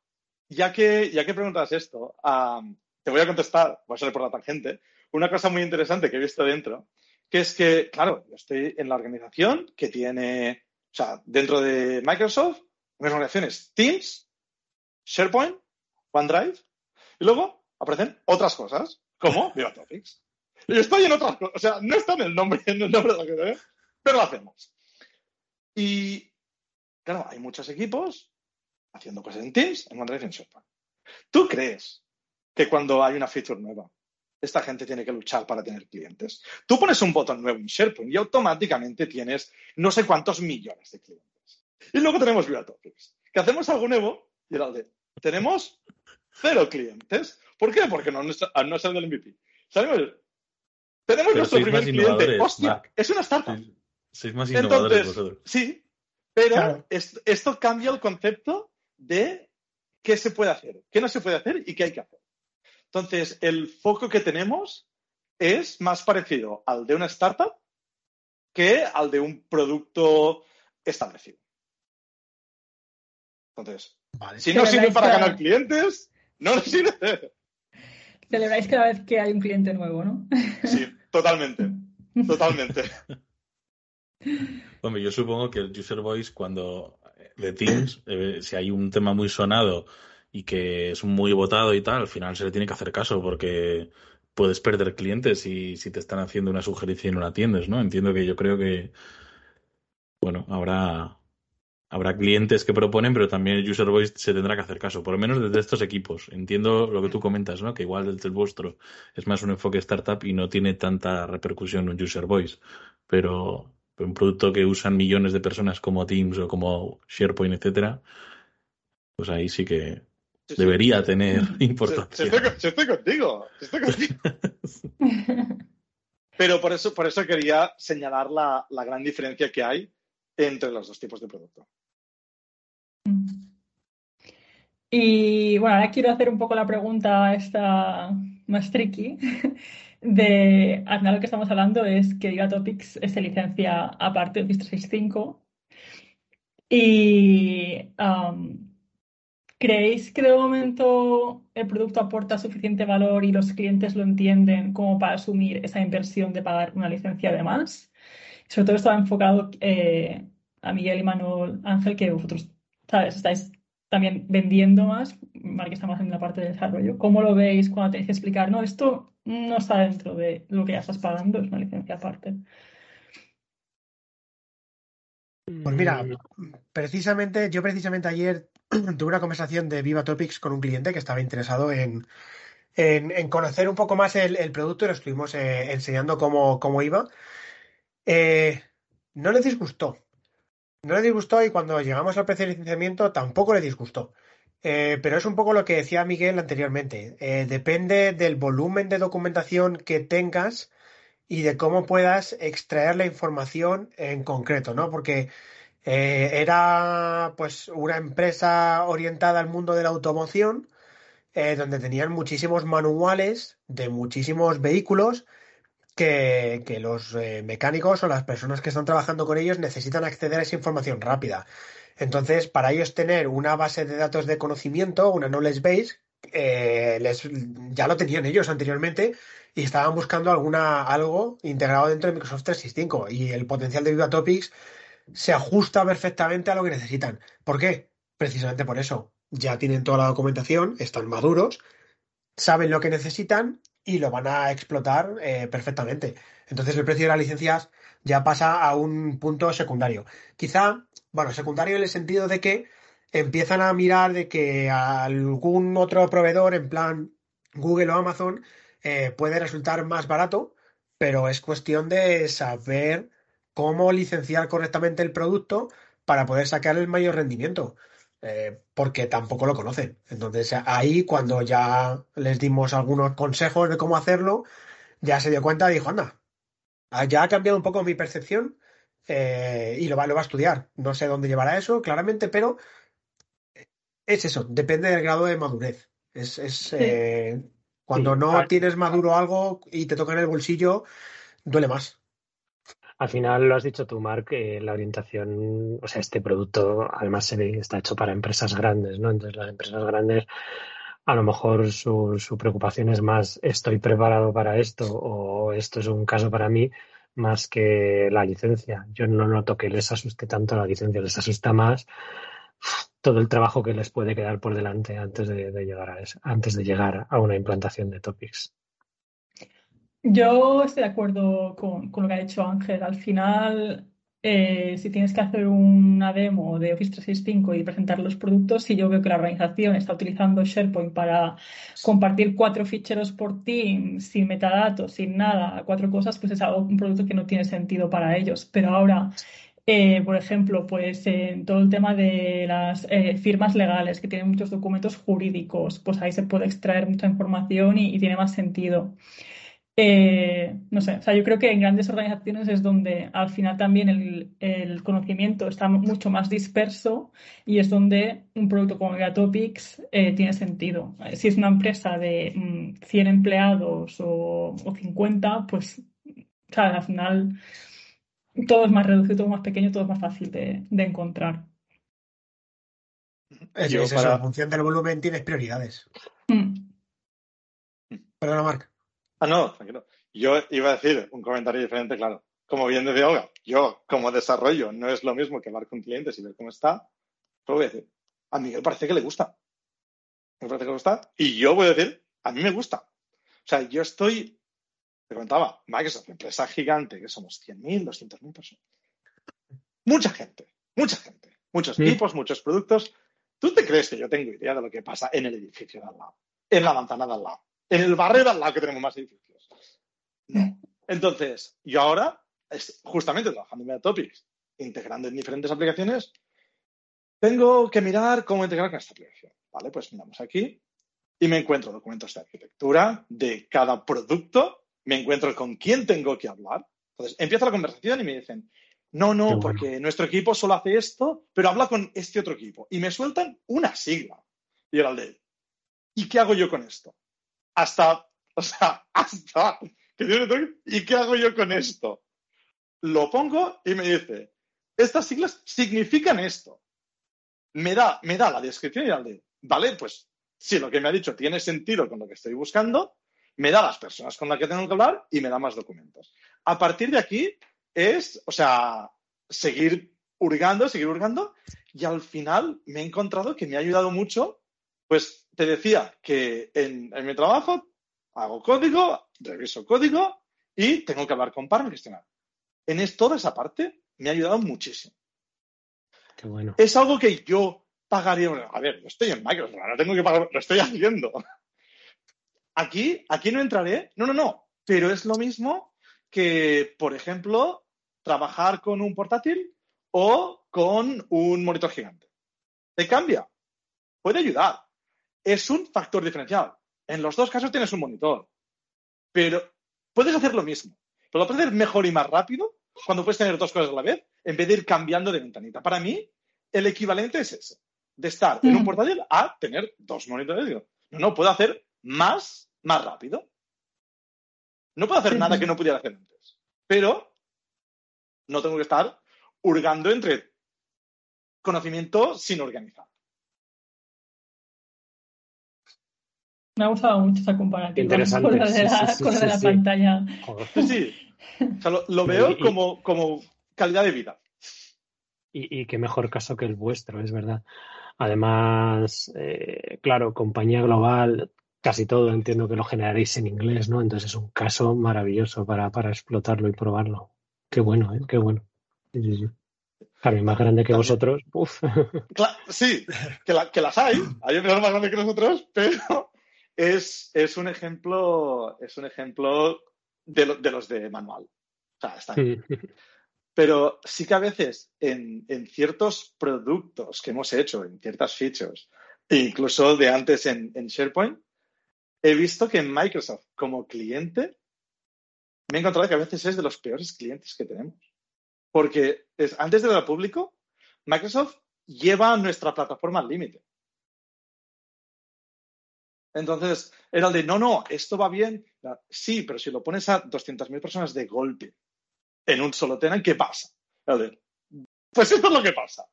ya que, ya que preguntas esto, am, te voy a contestar, voy a salir por la tangente, una cosa muy interesante que he visto dentro, que es que, claro, yo estoy en la organización que tiene, o sea, dentro de Microsoft, unas organizaciones Teams, SharePoint, OneDrive, y luego aparecen otras cosas, como Viva Topics. Y estoy en otras cosas, o sea, no está en el nombre, en el nombre de la que pero lo hacemos. Y, claro, hay muchos equipos haciendo cosas en Teams, en OneDrive y en SharePoint. ¿Tú crees que cuando hay una feature nueva, esta gente tiene que luchar para tener clientes? Tú pones un botón nuevo en SharePoint y automáticamente tienes no sé cuántos millones de clientes. Y luego tenemos Viva Topics, que hacemos algo nuevo y era de, tenemos cero clientes. ¿Por qué? Porque no, no, no sale del MVP. Salimos- tenemos Pero nuestro sois primer más cliente. Hostia, es una startup. Sois, sois más innovadores Entonces, vosotros. sí, pero Claro. es- esto cambia el concepto de qué se puede hacer, qué no se puede hacer y qué hay que hacer. Entonces, el foco que tenemos es más parecido al de una startup que al de un producto establecido. Entonces, Vale. si no sirve para ganar clientes, no nos sirve. Celebráis cada vez que hay un cliente nuevo, ¿no? Sí, totalmente, totalmente. Hombre, yo supongo que el user voice cuando eh, de Teams, eh, si hay un tema muy sonado y que es muy votado y tal, al final se le tiene que hacer caso porque puedes perder clientes si, si te están haciendo una sugerencia y no la atiendes, ¿no? Entiendo que yo creo que, bueno, habrá, habrá clientes que proponen, pero también el user voice se tendrá que hacer caso, por lo menos desde estos equipos. Entiendo lo que tú comentas, ¿no? Que igual desde el vuestro es más un enfoque startup y no tiene tanta repercusión un user voice, pero un producto que usan millones de personas como Teams o como SharePoint, etcétera, pues ahí sí que Sí, sí. debería tener importancia. estoy, con- sí, estoy contigo, estoy contigo. Pero por eso, por eso quería señalar la, la gran diferencia que hay entre los dos tipos de producto. Y bueno, ahora quiero hacer un poco la pregunta esta más tricky. De, al final lo que estamos hablando es que Viva Topics se licencia aparte de Office 365. Y um, ¿creéis que de momento el producto aporta suficiente valor y los clientes lo entienden como para asumir esa inversión de pagar una licencia de más? Sobre todo estaba enfocado eh, a Miguel y Manuel Ángel, que vosotros, ¿sabes? Estáis también vendiendo más, Mark está más en la parte de desarrollo. ¿Cómo lo veis cuando tenéis que explicar? No, esto no está dentro de lo que ya estás pagando, es una licencia aparte. Pues mira, precisamente, yo precisamente ayer tuve una conversación de Viva Topics con un cliente que estaba interesado en, en, conocer un poco más el, el producto y lo estuvimos eh, enseñando cómo, cómo iba. Eh, no le disgustó. No le disgustó y cuando llegamos al precio de licenciamiento tampoco le disgustó. Eh, pero es un poco lo que decía Miguel anteriormente. Eh, depende del volumen de documentación que tengas y de cómo puedas extraer la información en concreto, ¿no? Porque eh, era pues una empresa orientada al mundo de la automoción, donde tenían muchísimos manuales de muchísimos vehículos que, los eh, mecánicos o las personas que están trabajando con ellos necesitan acceder a esa información rápida. Entonces, para ellos tener una base de datos de conocimiento, una knowledge base, eh, les, ya lo tenían ellos anteriormente y estaban buscando alguna, algo integrado dentro de Microsoft 365 y el potencial de Viva Topics se ajusta perfectamente a lo que necesitan. ¿Por qué? Precisamente por eso. Ya tienen toda la documentación, están maduros, saben lo que necesitan y lo van a explotar eh, perfectamente. Entonces el precio de las licencias ya pasa a un punto secundario. Quizá, bueno, secundario en el sentido de que empiezan a mirar de que algún otro proveedor, en plan Google o Amazon, eh, puede resultar más barato, pero es cuestión de saber cómo licenciar correctamente el producto para poder sacar el mayor rendimiento. Eh, porque tampoco lo conocen. Entonces ahí cuando ya les dimos algunos consejos de cómo hacerlo, ya se dio cuenta y dijo, anda, ah, ya ha cambiado un poco mi percepción eh, y lo va, lo va a estudiar. No sé dónde llevará eso, claramente, pero es eso, depende del grado de madurez. Es, es eh, cuando no tienes maduro algo y te toca en el bolsillo, duele más. Al final lo has dicho tú, Mark, la orientación, o sea, este producto además se ve, está hecho para empresas grandes, ¿no? Entonces las empresas grandes a lo mejor su, su preocupación es más estoy preparado para esto o esto es un caso para mí más que la licencia. Yo no noto que les asuste tanto la licencia, les asusta más todo el trabajo que les puede quedar por delante antes de, llegar a antes de llegar a una implantación de Topics. Yo estoy de acuerdo con, lo que ha dicho Ángel. Al final, eh, si tienes que hacer una demo de Office 365 y presentar los productos, si yo veo que la organización está utilizando SharePoint para compartir cuatro ficheros por team, sin metadatos, sin nada, cuatro cosas, pues es un producto que no tiene sentido para ellos. Pero ahora, eh, por ejemplo, pues en todo el tema de las eh, firmas legales que tienen muchos documentos jurídicos, pues ahí se puede extraer mucha información y, tiene más sentido. Eh, no sé, o sea, yo creo que en grandes organizaciones es donde al final también el, conocimiento está mucho más disperso y es donde un producto como Megatopics tiene sentido. Si es una empresa de 100 mm, empleados o, o 50, pues o sea, al final todo es más reducido, todo es más pequeño, todo es más fácil de, encontrar. Es, eso, en función del volumen tienes prioridades. Mm. Perdona, Marc. Ah, no, tranquilo. Yo iba a decir un comentario diferente, claro. Como bien decía Olga, yo como desarrollo no es lo mismo que hablar con clientes y ver cómo está. Pero voy a decir, a Miguel parece que le gusta. Me parece que le gusta. Y yo voy a decir, a mí me gusta. O sea, yo estoy te contaba, Microsoft, empresa gigante, que somos 100.000, 200.000 personas. Mucha gente, mucha gente, muchos equipos, muchos productos. ¿Tú te crees que yo tengo idea de lo que pasa en el edificio de al lado? En la manzana de al lado. En el barrio de al lado que tenemos más edificios. No. Entonces, yo ahora, justamente trabajando en Metatopics, integrando en diferentes aplicaciones, tengo que mirar cómo integrar con esta aplicación. Vale, pues miramos aquí y me encuentro documentos de arquitectura de cada producto me encuentro con quién tengo que hablar. Entonces, empieza la conversación y me dicen, no, no, porque nuestro equipo solo hace esto, pero habla con este otro equipo. Y me sueltan una sigla. Y era el de, ¿y qué hago yo con esto? Hasta, o sea, hasta, ¿y qué hago yo con esto? Lo pongo y me dice, estas siglas significan esto. Me da, me da la descripción y al de, vale, pues si lo que me ha dicho tiene sentido con lo que estoy buscando, me da las personas con las que tengo que hablar y me da más documentos. A partir de aquí es, o sea, seguir hurgando, seguir hurgando y al final me he encontrado que me ha ayudado mucho, pues te decía que en, mi trabajo hago código, reviso código y tengo que hablar con par y gestionar. En es, toda esa parte me ha ayudado muchísimo. Qué bueno. Es algo que yo pagaría. A ver, yo estoy en Microsoft, no tengo que pagar, lo estoy haciendo. Aquí, aquí no entraré. No, no, no. Pero es lo mismo que, por ejemplo, trabajar con un portátil o con un monitor gigante. ¿Te cambia? Puede ayudar. Es un factor diferencial. En los dos casos tienes un monitor. Pero puedes hacer lo mismo. Pero lo puedes hacer mejor y más rápido cuando puedes tener dos cosas a la vez en vez de ir cambiando de ventanita. Para mí, el equivalente es ese. De estar en un portátil a tener dos monitores. No, no, puedo hacer más, más rápido. No puedo hacer nada que no pudiera hacer antes, pero no tengo que estar hurgando entre conocimiento sin organizar. Me ha gustado mucho esa comparativa Interesante, con la de la, sí, sí, con la de sí, la sí. pantalla. Joder. Sí, sí. O sea, lo, lo veo Y- como, como calidad de vida. Y, y qué mejor caso que el vuestro, es verdad. Además, eh, claro, compañía global, casi todo entiendo que lo generaréis en inglés, ¿no? Entonces es un caso maravilloso para, para explotarlo y probarlo. Qué bueno, ¿eh? Qué bueno. Claro, más grande que También. vosotros, uf. Sí, que, la- que las hay. Hay empresas más grandes que nosotros, pero es, es un ejemplo, es un ejemplo de, lo- de los de manual. O sea, está ahí. Pero sí que a veces en, en ciertos productos que hemos hecho, en ciertas features, e incluso de antes en, en SharePoint, he visto que en Microsoft como cliente me he encontrado que a veces es de los peores clientes que tenemos. Porque es, antes de dar al público, Microsoft lleva nuestra plataforma al límite. Entonces, era el de, no, no, esto va bien. Sí, pero si lo pones a 200.000 personas de golpe en un solo tenant, ¿qué pasa? El de, pues esto es lo que pasa.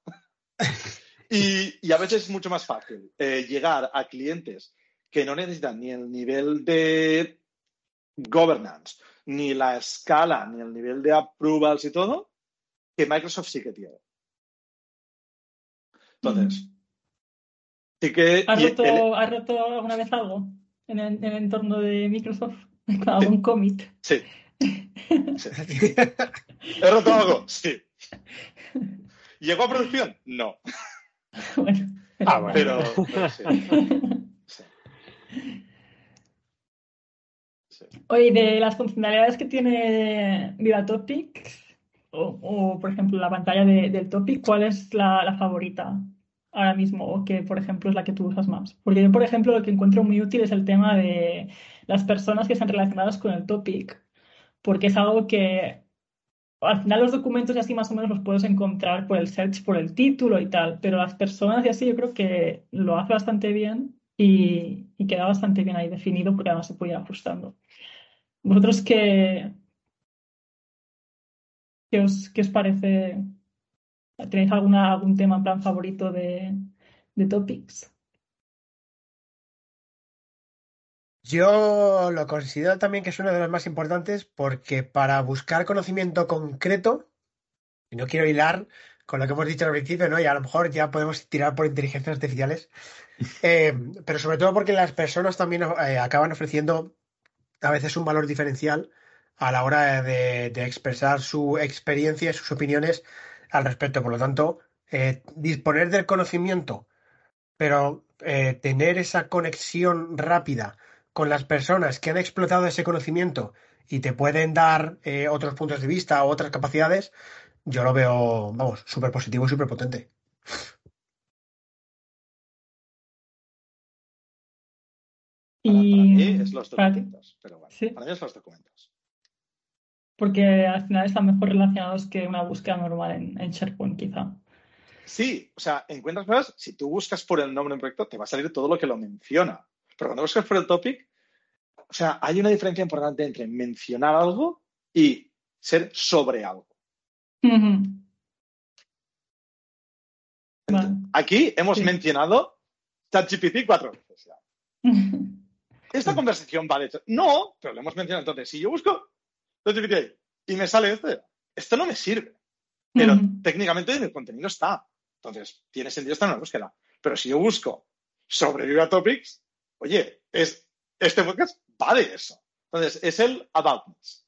y, y a veces es mucho más fácil eh, llegar a clientes que no necesitan ni el nivel de governance, ni la escala, ni el nivel de approvals y todo, que Microsoft sí que tiene. Entonces, sí que... ¿Has y roto, el- has roto alguna vez algo en el, en el entorno de Microsoft? ¿Con algún commit? sí. sí. ¿He roto algo? Sí. ¿Llegó a producción? No. bueno, Ah, bueno. Pero, pero sí. Sí. Sí. Oye, de las funcionalidades que tiene Viva Topics, o, o, por ejemplo la pantalla de- del Topic, ¿cuál es la, la favorita ahora mismo? O que, por ejemplo, es la que tú usas más. Porque yo, por ejemplo, lo que encuentro muy útil es el tema de las personas que están relacionadas con el Topic, porque es algo que al final los documentos y así más o menos los puedes encontrar por el search, por el título y tal, pero las personas y así yo creo que lo hace bastante bien y, queda bastante bien ahí definido porque además se puede ir ajustando. ¿Vosotros qué, qué os, qué os parece? ¿Tenéis alguna, algún tema en plan favorito de, de Topics? Yo lo considero también que es uno de los más importantes porque para buscar conocimiento concreto, y no quiero hilar con lo que hemos dicho al principio, ¿no? Y a lo mejor ya podemos tirar por inteligencias artificiales, eh, pero sobre todo porque las personas también eh, acaban ofreciendo a veces un valor diferencial a la hora de, de expresar su experiencia y sus opiniones al respecto. Por lo tanto, eh, disponer del conocimiento, pero eh, tener esa conexión rápida con las personas que han explotado ese conocimiento y te pueden dar eh, otros puntos de vista o otras capacidades, yo lo veo, vamos, súper positivo y súper potente. Para, para Y mí es los documentos. Pero bueno, Sí. para mí es los documentos. Porque al final están mejor relacionados que una búsqueda normal en, en SharePoint, quizá. Sí, o sea, encuentras cosas, si tú buscas por el nombre del proyecto, te va a salir todo lo que lo menciona. Pero cuando buscas por el topic, o sea, hay una diferencia importante entre mencionar algo y ser sobre algo. Vale. Aquí hemos Sí. mencionado ChatGPT cuatro veces. ¿Esta conversación vale? No, pero lo hemos mencionado. Entonces, si yo busco ChatGPT ahí y me sale este, esto no me sirve. Pero Ujú. técnicamente en el contenido está. Entonces, tiene sentido estar en una búsqueda. Pero si yo busco sobre Viva Topics, oye, es, este podcast va de eso. Entonces, es el aboutness.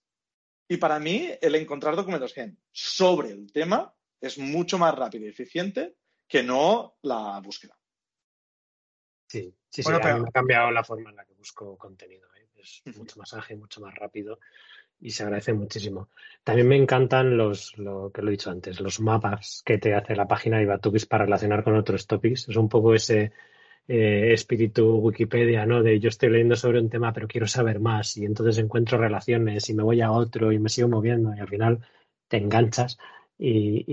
Y para mí, el encontrar documentos que sobre el tema es mucho más rápido y eficiente que no la búsqueda. Sí, sí, sí, Bueno, a pero- mí me ha cambiado la forma en la que busco contenido. ¿eh? Es mucho más ágil, mucho más rápido y se agradece muchísimo. También me encantan los, lo que lo he dicho antes, los mapas que te hace la página de Ivatubis para relacionar con otros topics. Es un poco ese eh, espíritu Wikipedia, ¿no? De yo estoy leyendo sobre un tema, pero quiero saber más y entonces encuentro relaciones y me voy a otro y me sigo moviendo y al final te enganchas y,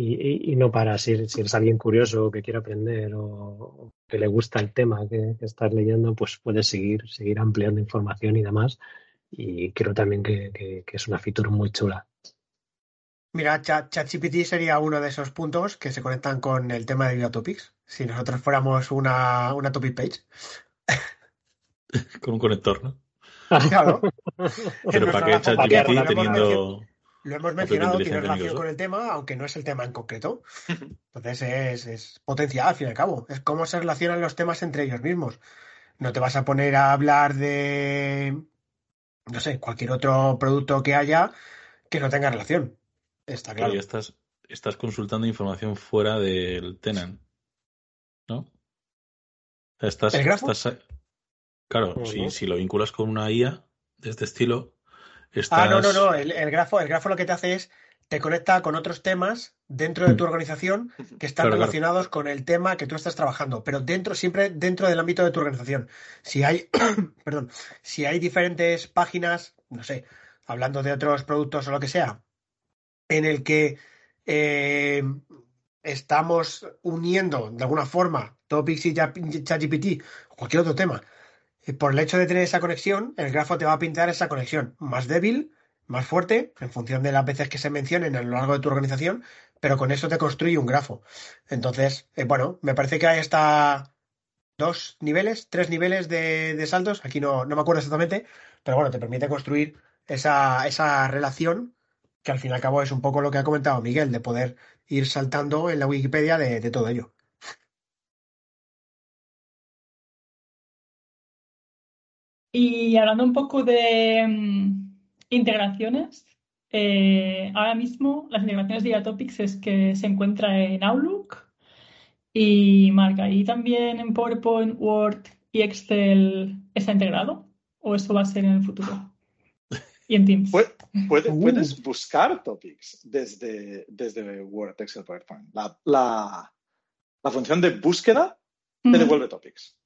y- no paras. Si, si eres alguien curioso que quiere aprender o, o que le gusta el tema que, que estás leyendo, pues puedes seguir, seguir ampliando información y demás. Y creo también que, que- que es una feature muy chula. Mira, Chat- ChatGPT sería uno de esos puntos que se conectan con el tema de Video Topics. Si nosotros fuéramos una, una topic page. Con un conector, ¿no? Claro. Pero ¿para qué ChatGPT teniendo... Lo hemos mencionado, tiene relación con el tema, aunque no es el tema en concreto. Entonces es, es potencial, al fin y al cabo. Es cómo se relacionan los temas entre ellos mismos. No te vas a poner a hablar de, no sé, cualquier otro producto que haya que no tenga relación. Está Claro, claro. ya estás, estás consultando información fuera del tenant, ¿no? O sea, Estás, ¿El grafo? estás- claro, si, si lo vinculas con una IA de este estilo, estás... Ah, no, no, no. El, el grafo, el grafo lo que te hace es te conecta con otros temas dentro de tu organización que están Claro, claro. relacionados con el tema que tú estás trabajando, pero dentro, siempre dentro del ámbito de tu organización. Si hay, perdón, si hay diferentes páginas, no sé, hablando de otros productos o lo que sea, en el que eh, estamos uniendo de alguna forma Topics y Chat- ChatGPT o cualquier otro tema, eh, por el hecho de tener esa conexión, el grafo te va a pintar esa conexión más débil, más fuerte, en función de las veces que se mencionen a lo largo de tu organización, pero con eso te construye un grafo. Entonces, eh, bueno, me parece que hay hasta dos niveles, tres niveles de, de saltos, aquí no, no me acuerdo exactamente, pero bueno, te permite construir esa, esa relación que al fin y al cabo es un poco lo que ha comentado Miguel, de poder ir saltando en la Wikipedia de, de todo ello. Y hablando un poco de mm, integraciones, eh, ahora mismo las integraciones de Topics es que se encuentra en Outlook y Marca. ¿Y también en PowerPoint, Word y Excel está integrado? ¿O eso va a ser en el futuro? Y en Teams. Uh. Puedes buscar topics desde, desde Word, Excel, PowerPoint. La, la, la función de búsqueda te devuelve topics.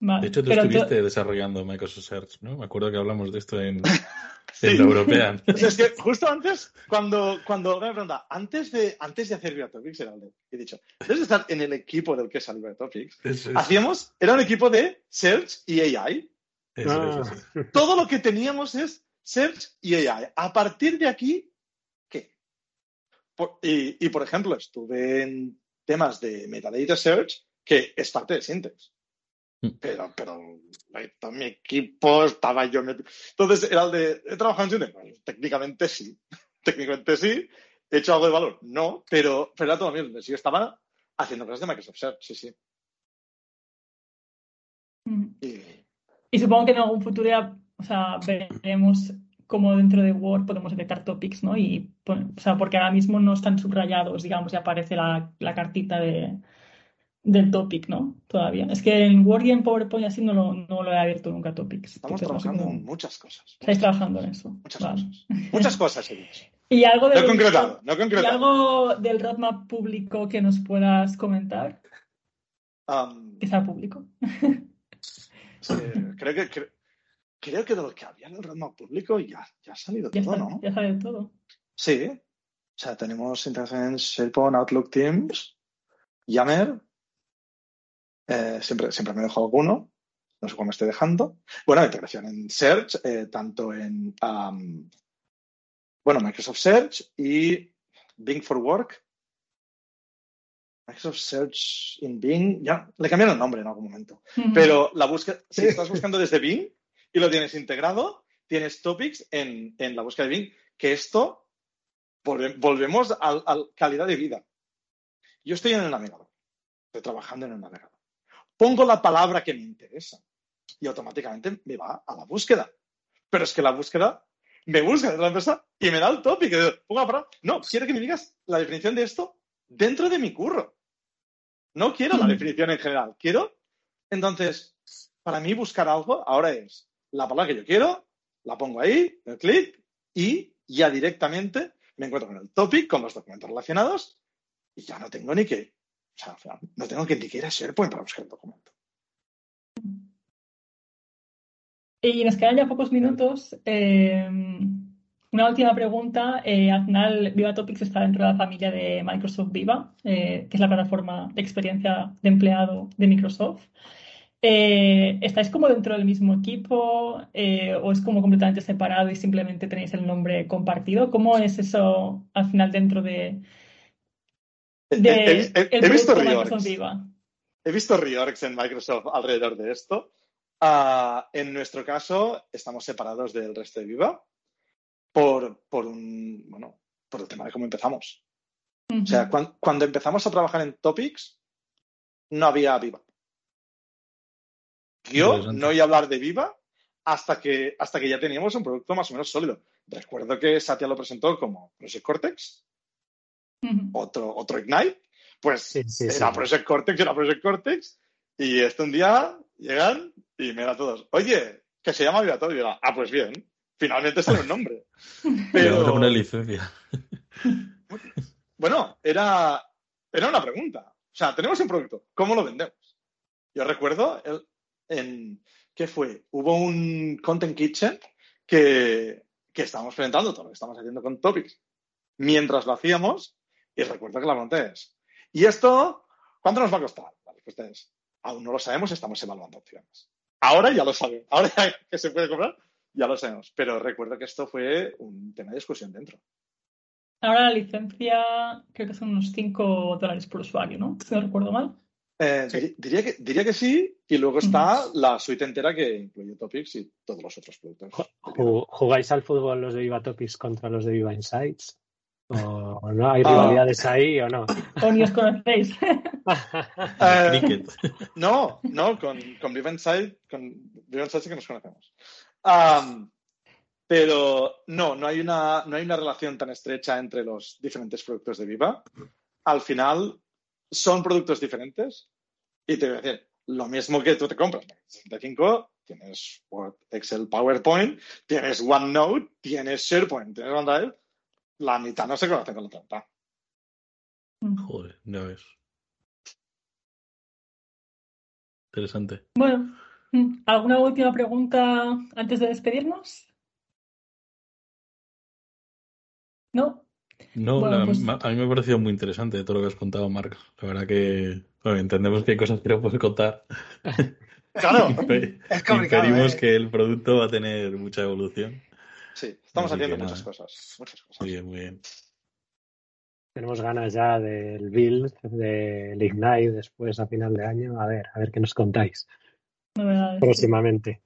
Vale. De hecho, tú Pero tú- estuviste desarrollando Microsoft Search, ¿no? Me acuerdo que hablamos de esto en, Sí. en la European. Es que justo antes, cuando, cuando me pregunta, antes de, antes de hacer Viva Topics, era el de- he dicho, debes estar en el equipo del que salió Viva Topics. Eso, eso, Hacíamos, era un equipo de Search y AI. eso, eso, sí. Todo lo que teníamos es Search y AI. A partir de aquí, ¿qué? Por- y, y, por ejemplo, estuve en temas de Metadata Search, que es parte de Syntex. Mm. Pero, pero, todo mi equipo estaba yo metido. Entonces, era el de, ¿he trabajado en Syntex? Bueno, técnicamente sí. técnicamente sí. ¿He hecho algo de valor? No, pero, pero era todo mío. Sí, estaba haciendo cosas de Microsoft Search, sí, sí. Ujú. Y, Y supongo que en algún futuro ya, o sea, veremos cómo dentro de Word podemos detectar topics, ¿no? Y, o sea, porque ahora mismo no están subrayados, digamos, y aparece la, la cartita de, del topic, ¿no? Todavía. Es que en Word y en PowerPoint así no lo, no lo he abierto nunca topics. estamos trabajando en muchas cosas. Estáis trabajando en eso. Muchas Vale. cosas. Muchas cosas. Y algo del, concretado, no y algo del roadmap público que nos puedas comentar, Um, que sea público. sí, creo, que, cre- creo que de lo que había en el roadmap público ya, ya ha salido Ya todo, está, ¿no? ya sabe todo. Sí. O sea, tenemos integración en SharePoint, Outlook, Teams, Yammer. Eh, siempre, siempre me dejo alguno. No sé cuál me estoy dejando. Bueno, integración en Search, eh, tanto en um, bueno, Microsoft Search y Bing for Work. Microsoft Search in Bing. Ya, le cambiaron el nombre en algún momento. Pero la búsqueda, si estás buscando desde Bing y lo tienes integrado, tienes topics en, en la búsqueda de Bing, que esto volve- volvemos a, a calidad de vida. Yo estoy en el navegador, estoy trabajando en el navegador. Pongo la palabra que me interesa y automáticamente me va a la búsqueda. Pero es que la búsqueda me busca de la empresa y me da el topic. Pongo la palabra. No, quiero que me digas la definición de esto dentro de mi curro. No quiero la Mm. definición en general. Quiero. Entonces, para mí buscar algo ahora es la palabra que yo quiero, la pongo ahí, el clic y ya directamente me encuentro con el topic, con los documentos relacionados y ya no tengo ni que, sea, no tengo que ni que ir a SharePoint para buscar el documento. Y nos quedan ya pocos minutos. Eh, una última pregunta. Eh, al final, Viva Topics está dentro de la familia de Microsoft Viva, eh, que es la plataforma de experiencia de empleado de Microsoft. ¿Estáis como dentro del mismo equipo o es como completamente separado y simplemente tenéis el nombre compartido? ¿Cómo es eso al final dentro de, de He, he- he- el he visto reorgs. Viva? He visto reorgs en Microsoft alrededor de esto Ah, en nuestro caso, estamos separados del resto de Viva por, por un, bueno, por el tema de cómo empezamos. O sea, cuan- cuando empezamos a trabajar en Topics, no había Viva. Yo no iba a hablar de Viva hasta que, hasta que ya teníamos un producto más o menos sólido. Recuerdo que Satya lo presentó como Project Cortex, Otro, otro Ignite. Pues Sí, sí, era sí. Project Cortex, era Project Cortex. Y este un día llegan y me da a todos, oye, que se llama Viva Todo. Y digo, ah, pues bien, finalmente sale un nombre. Pero... Vamos a Pero, poner licencia. bueno, era, era una pregunta. O sea, tenemos un producto, ¿cómo lo vendemos? Yo recuerdo el- en, ¿qué fue? Hubo un Content Kitchen que, que estábamos presentando todo lo que estamos haciendo con Topics. Mientras lo hacíamos, y recuerdo que la pregunta es, ¿y esto cuánto nos va a costar? La respuesta es, aún no lo sabemos, estamos evaluando opciones. Ahora ya lo sabemos. Ahora que se puede comprar, ya lo sabemos. Pero recuerdo que esto fue un tema de discusión dentro. Ahora la licencia creo que son unos 5 dólares por usuario, ¿no? Si no recuerdo mal. Eh, Sí. diría, que, diría que sí, y luego está la suite entera que incluye Topics y todos los otros productos. Ju- ¿Jugáis al fútbol los de Viva Topics contra los de Viva Insights? ¿O no? ¿Hay Ah. rivalidades ahí o no? O ni os conocéis. Eh, Cricket. no, no, con, con Viva Inside, con Viva Inside sí que nos conocemos. Pero no, no hay, una, no hay una relación tan estrecha entre los diferentes productos de Viva. Al final son productos diferentes y te voy a decir, lo mismo que tú te compras. En 65 tienes Word, Excel, PowerPoint, tienes OneNote, tienes SharePoint, tienes OneDrive. La mitad no se conoce con la otra mitad. Joder, ya ves. Interesante. Bueno, mm, ¿alguna última pregunta antes de despedirnos? ¿No? No, Bueno, la- pues- a mí me ha parecido muy interesante todo lo que has contado, Marc. La verdad que bueno, entendemos que hay cosas que no puedes contar. Claro, Es complicado, Inferimos ¿eh? que el producto va a tener mucha evolución. Sí, estamos Así haciendo muchas cosas. Muchas cosas. Muy bien, muy bien. Tenemos ganas ya del build, del Ignite después a final de año. A ver, a ver qué nos contáis Novedades. próximamente.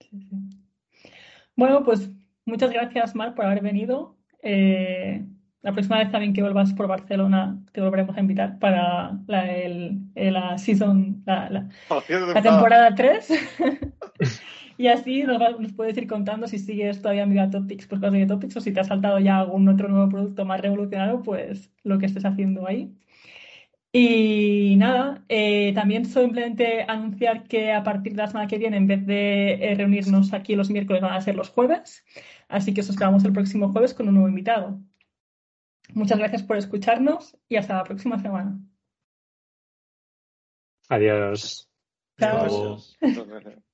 Sí, sí. Bueno, pues muchas gracias, Marc, por haber venido. Eh, la próxima vez también que vuelvas por Barcelona te volveremos a invitar para la, el- el- la season, la, la- la temporada 3. y así nos, va- nos puedes ir contando si sigues todavía en Viva Topics, pues cosas de Topics, o si te ha saltado ya algún otro nuevo producto más revolucionario, pues lo que estés haciendo ahí. Y nada, eh, también simplemente anunciar que a partir de la semana que viene, en vez de eh, reunirnos aquí los miércoles, van a ser los jueves. Así que os esperamos el próximo jueves con un nuevo invitado. Muchas gracias por escucharnos y hasta la próxima semana. Adiós. Chao. Muchas gracias.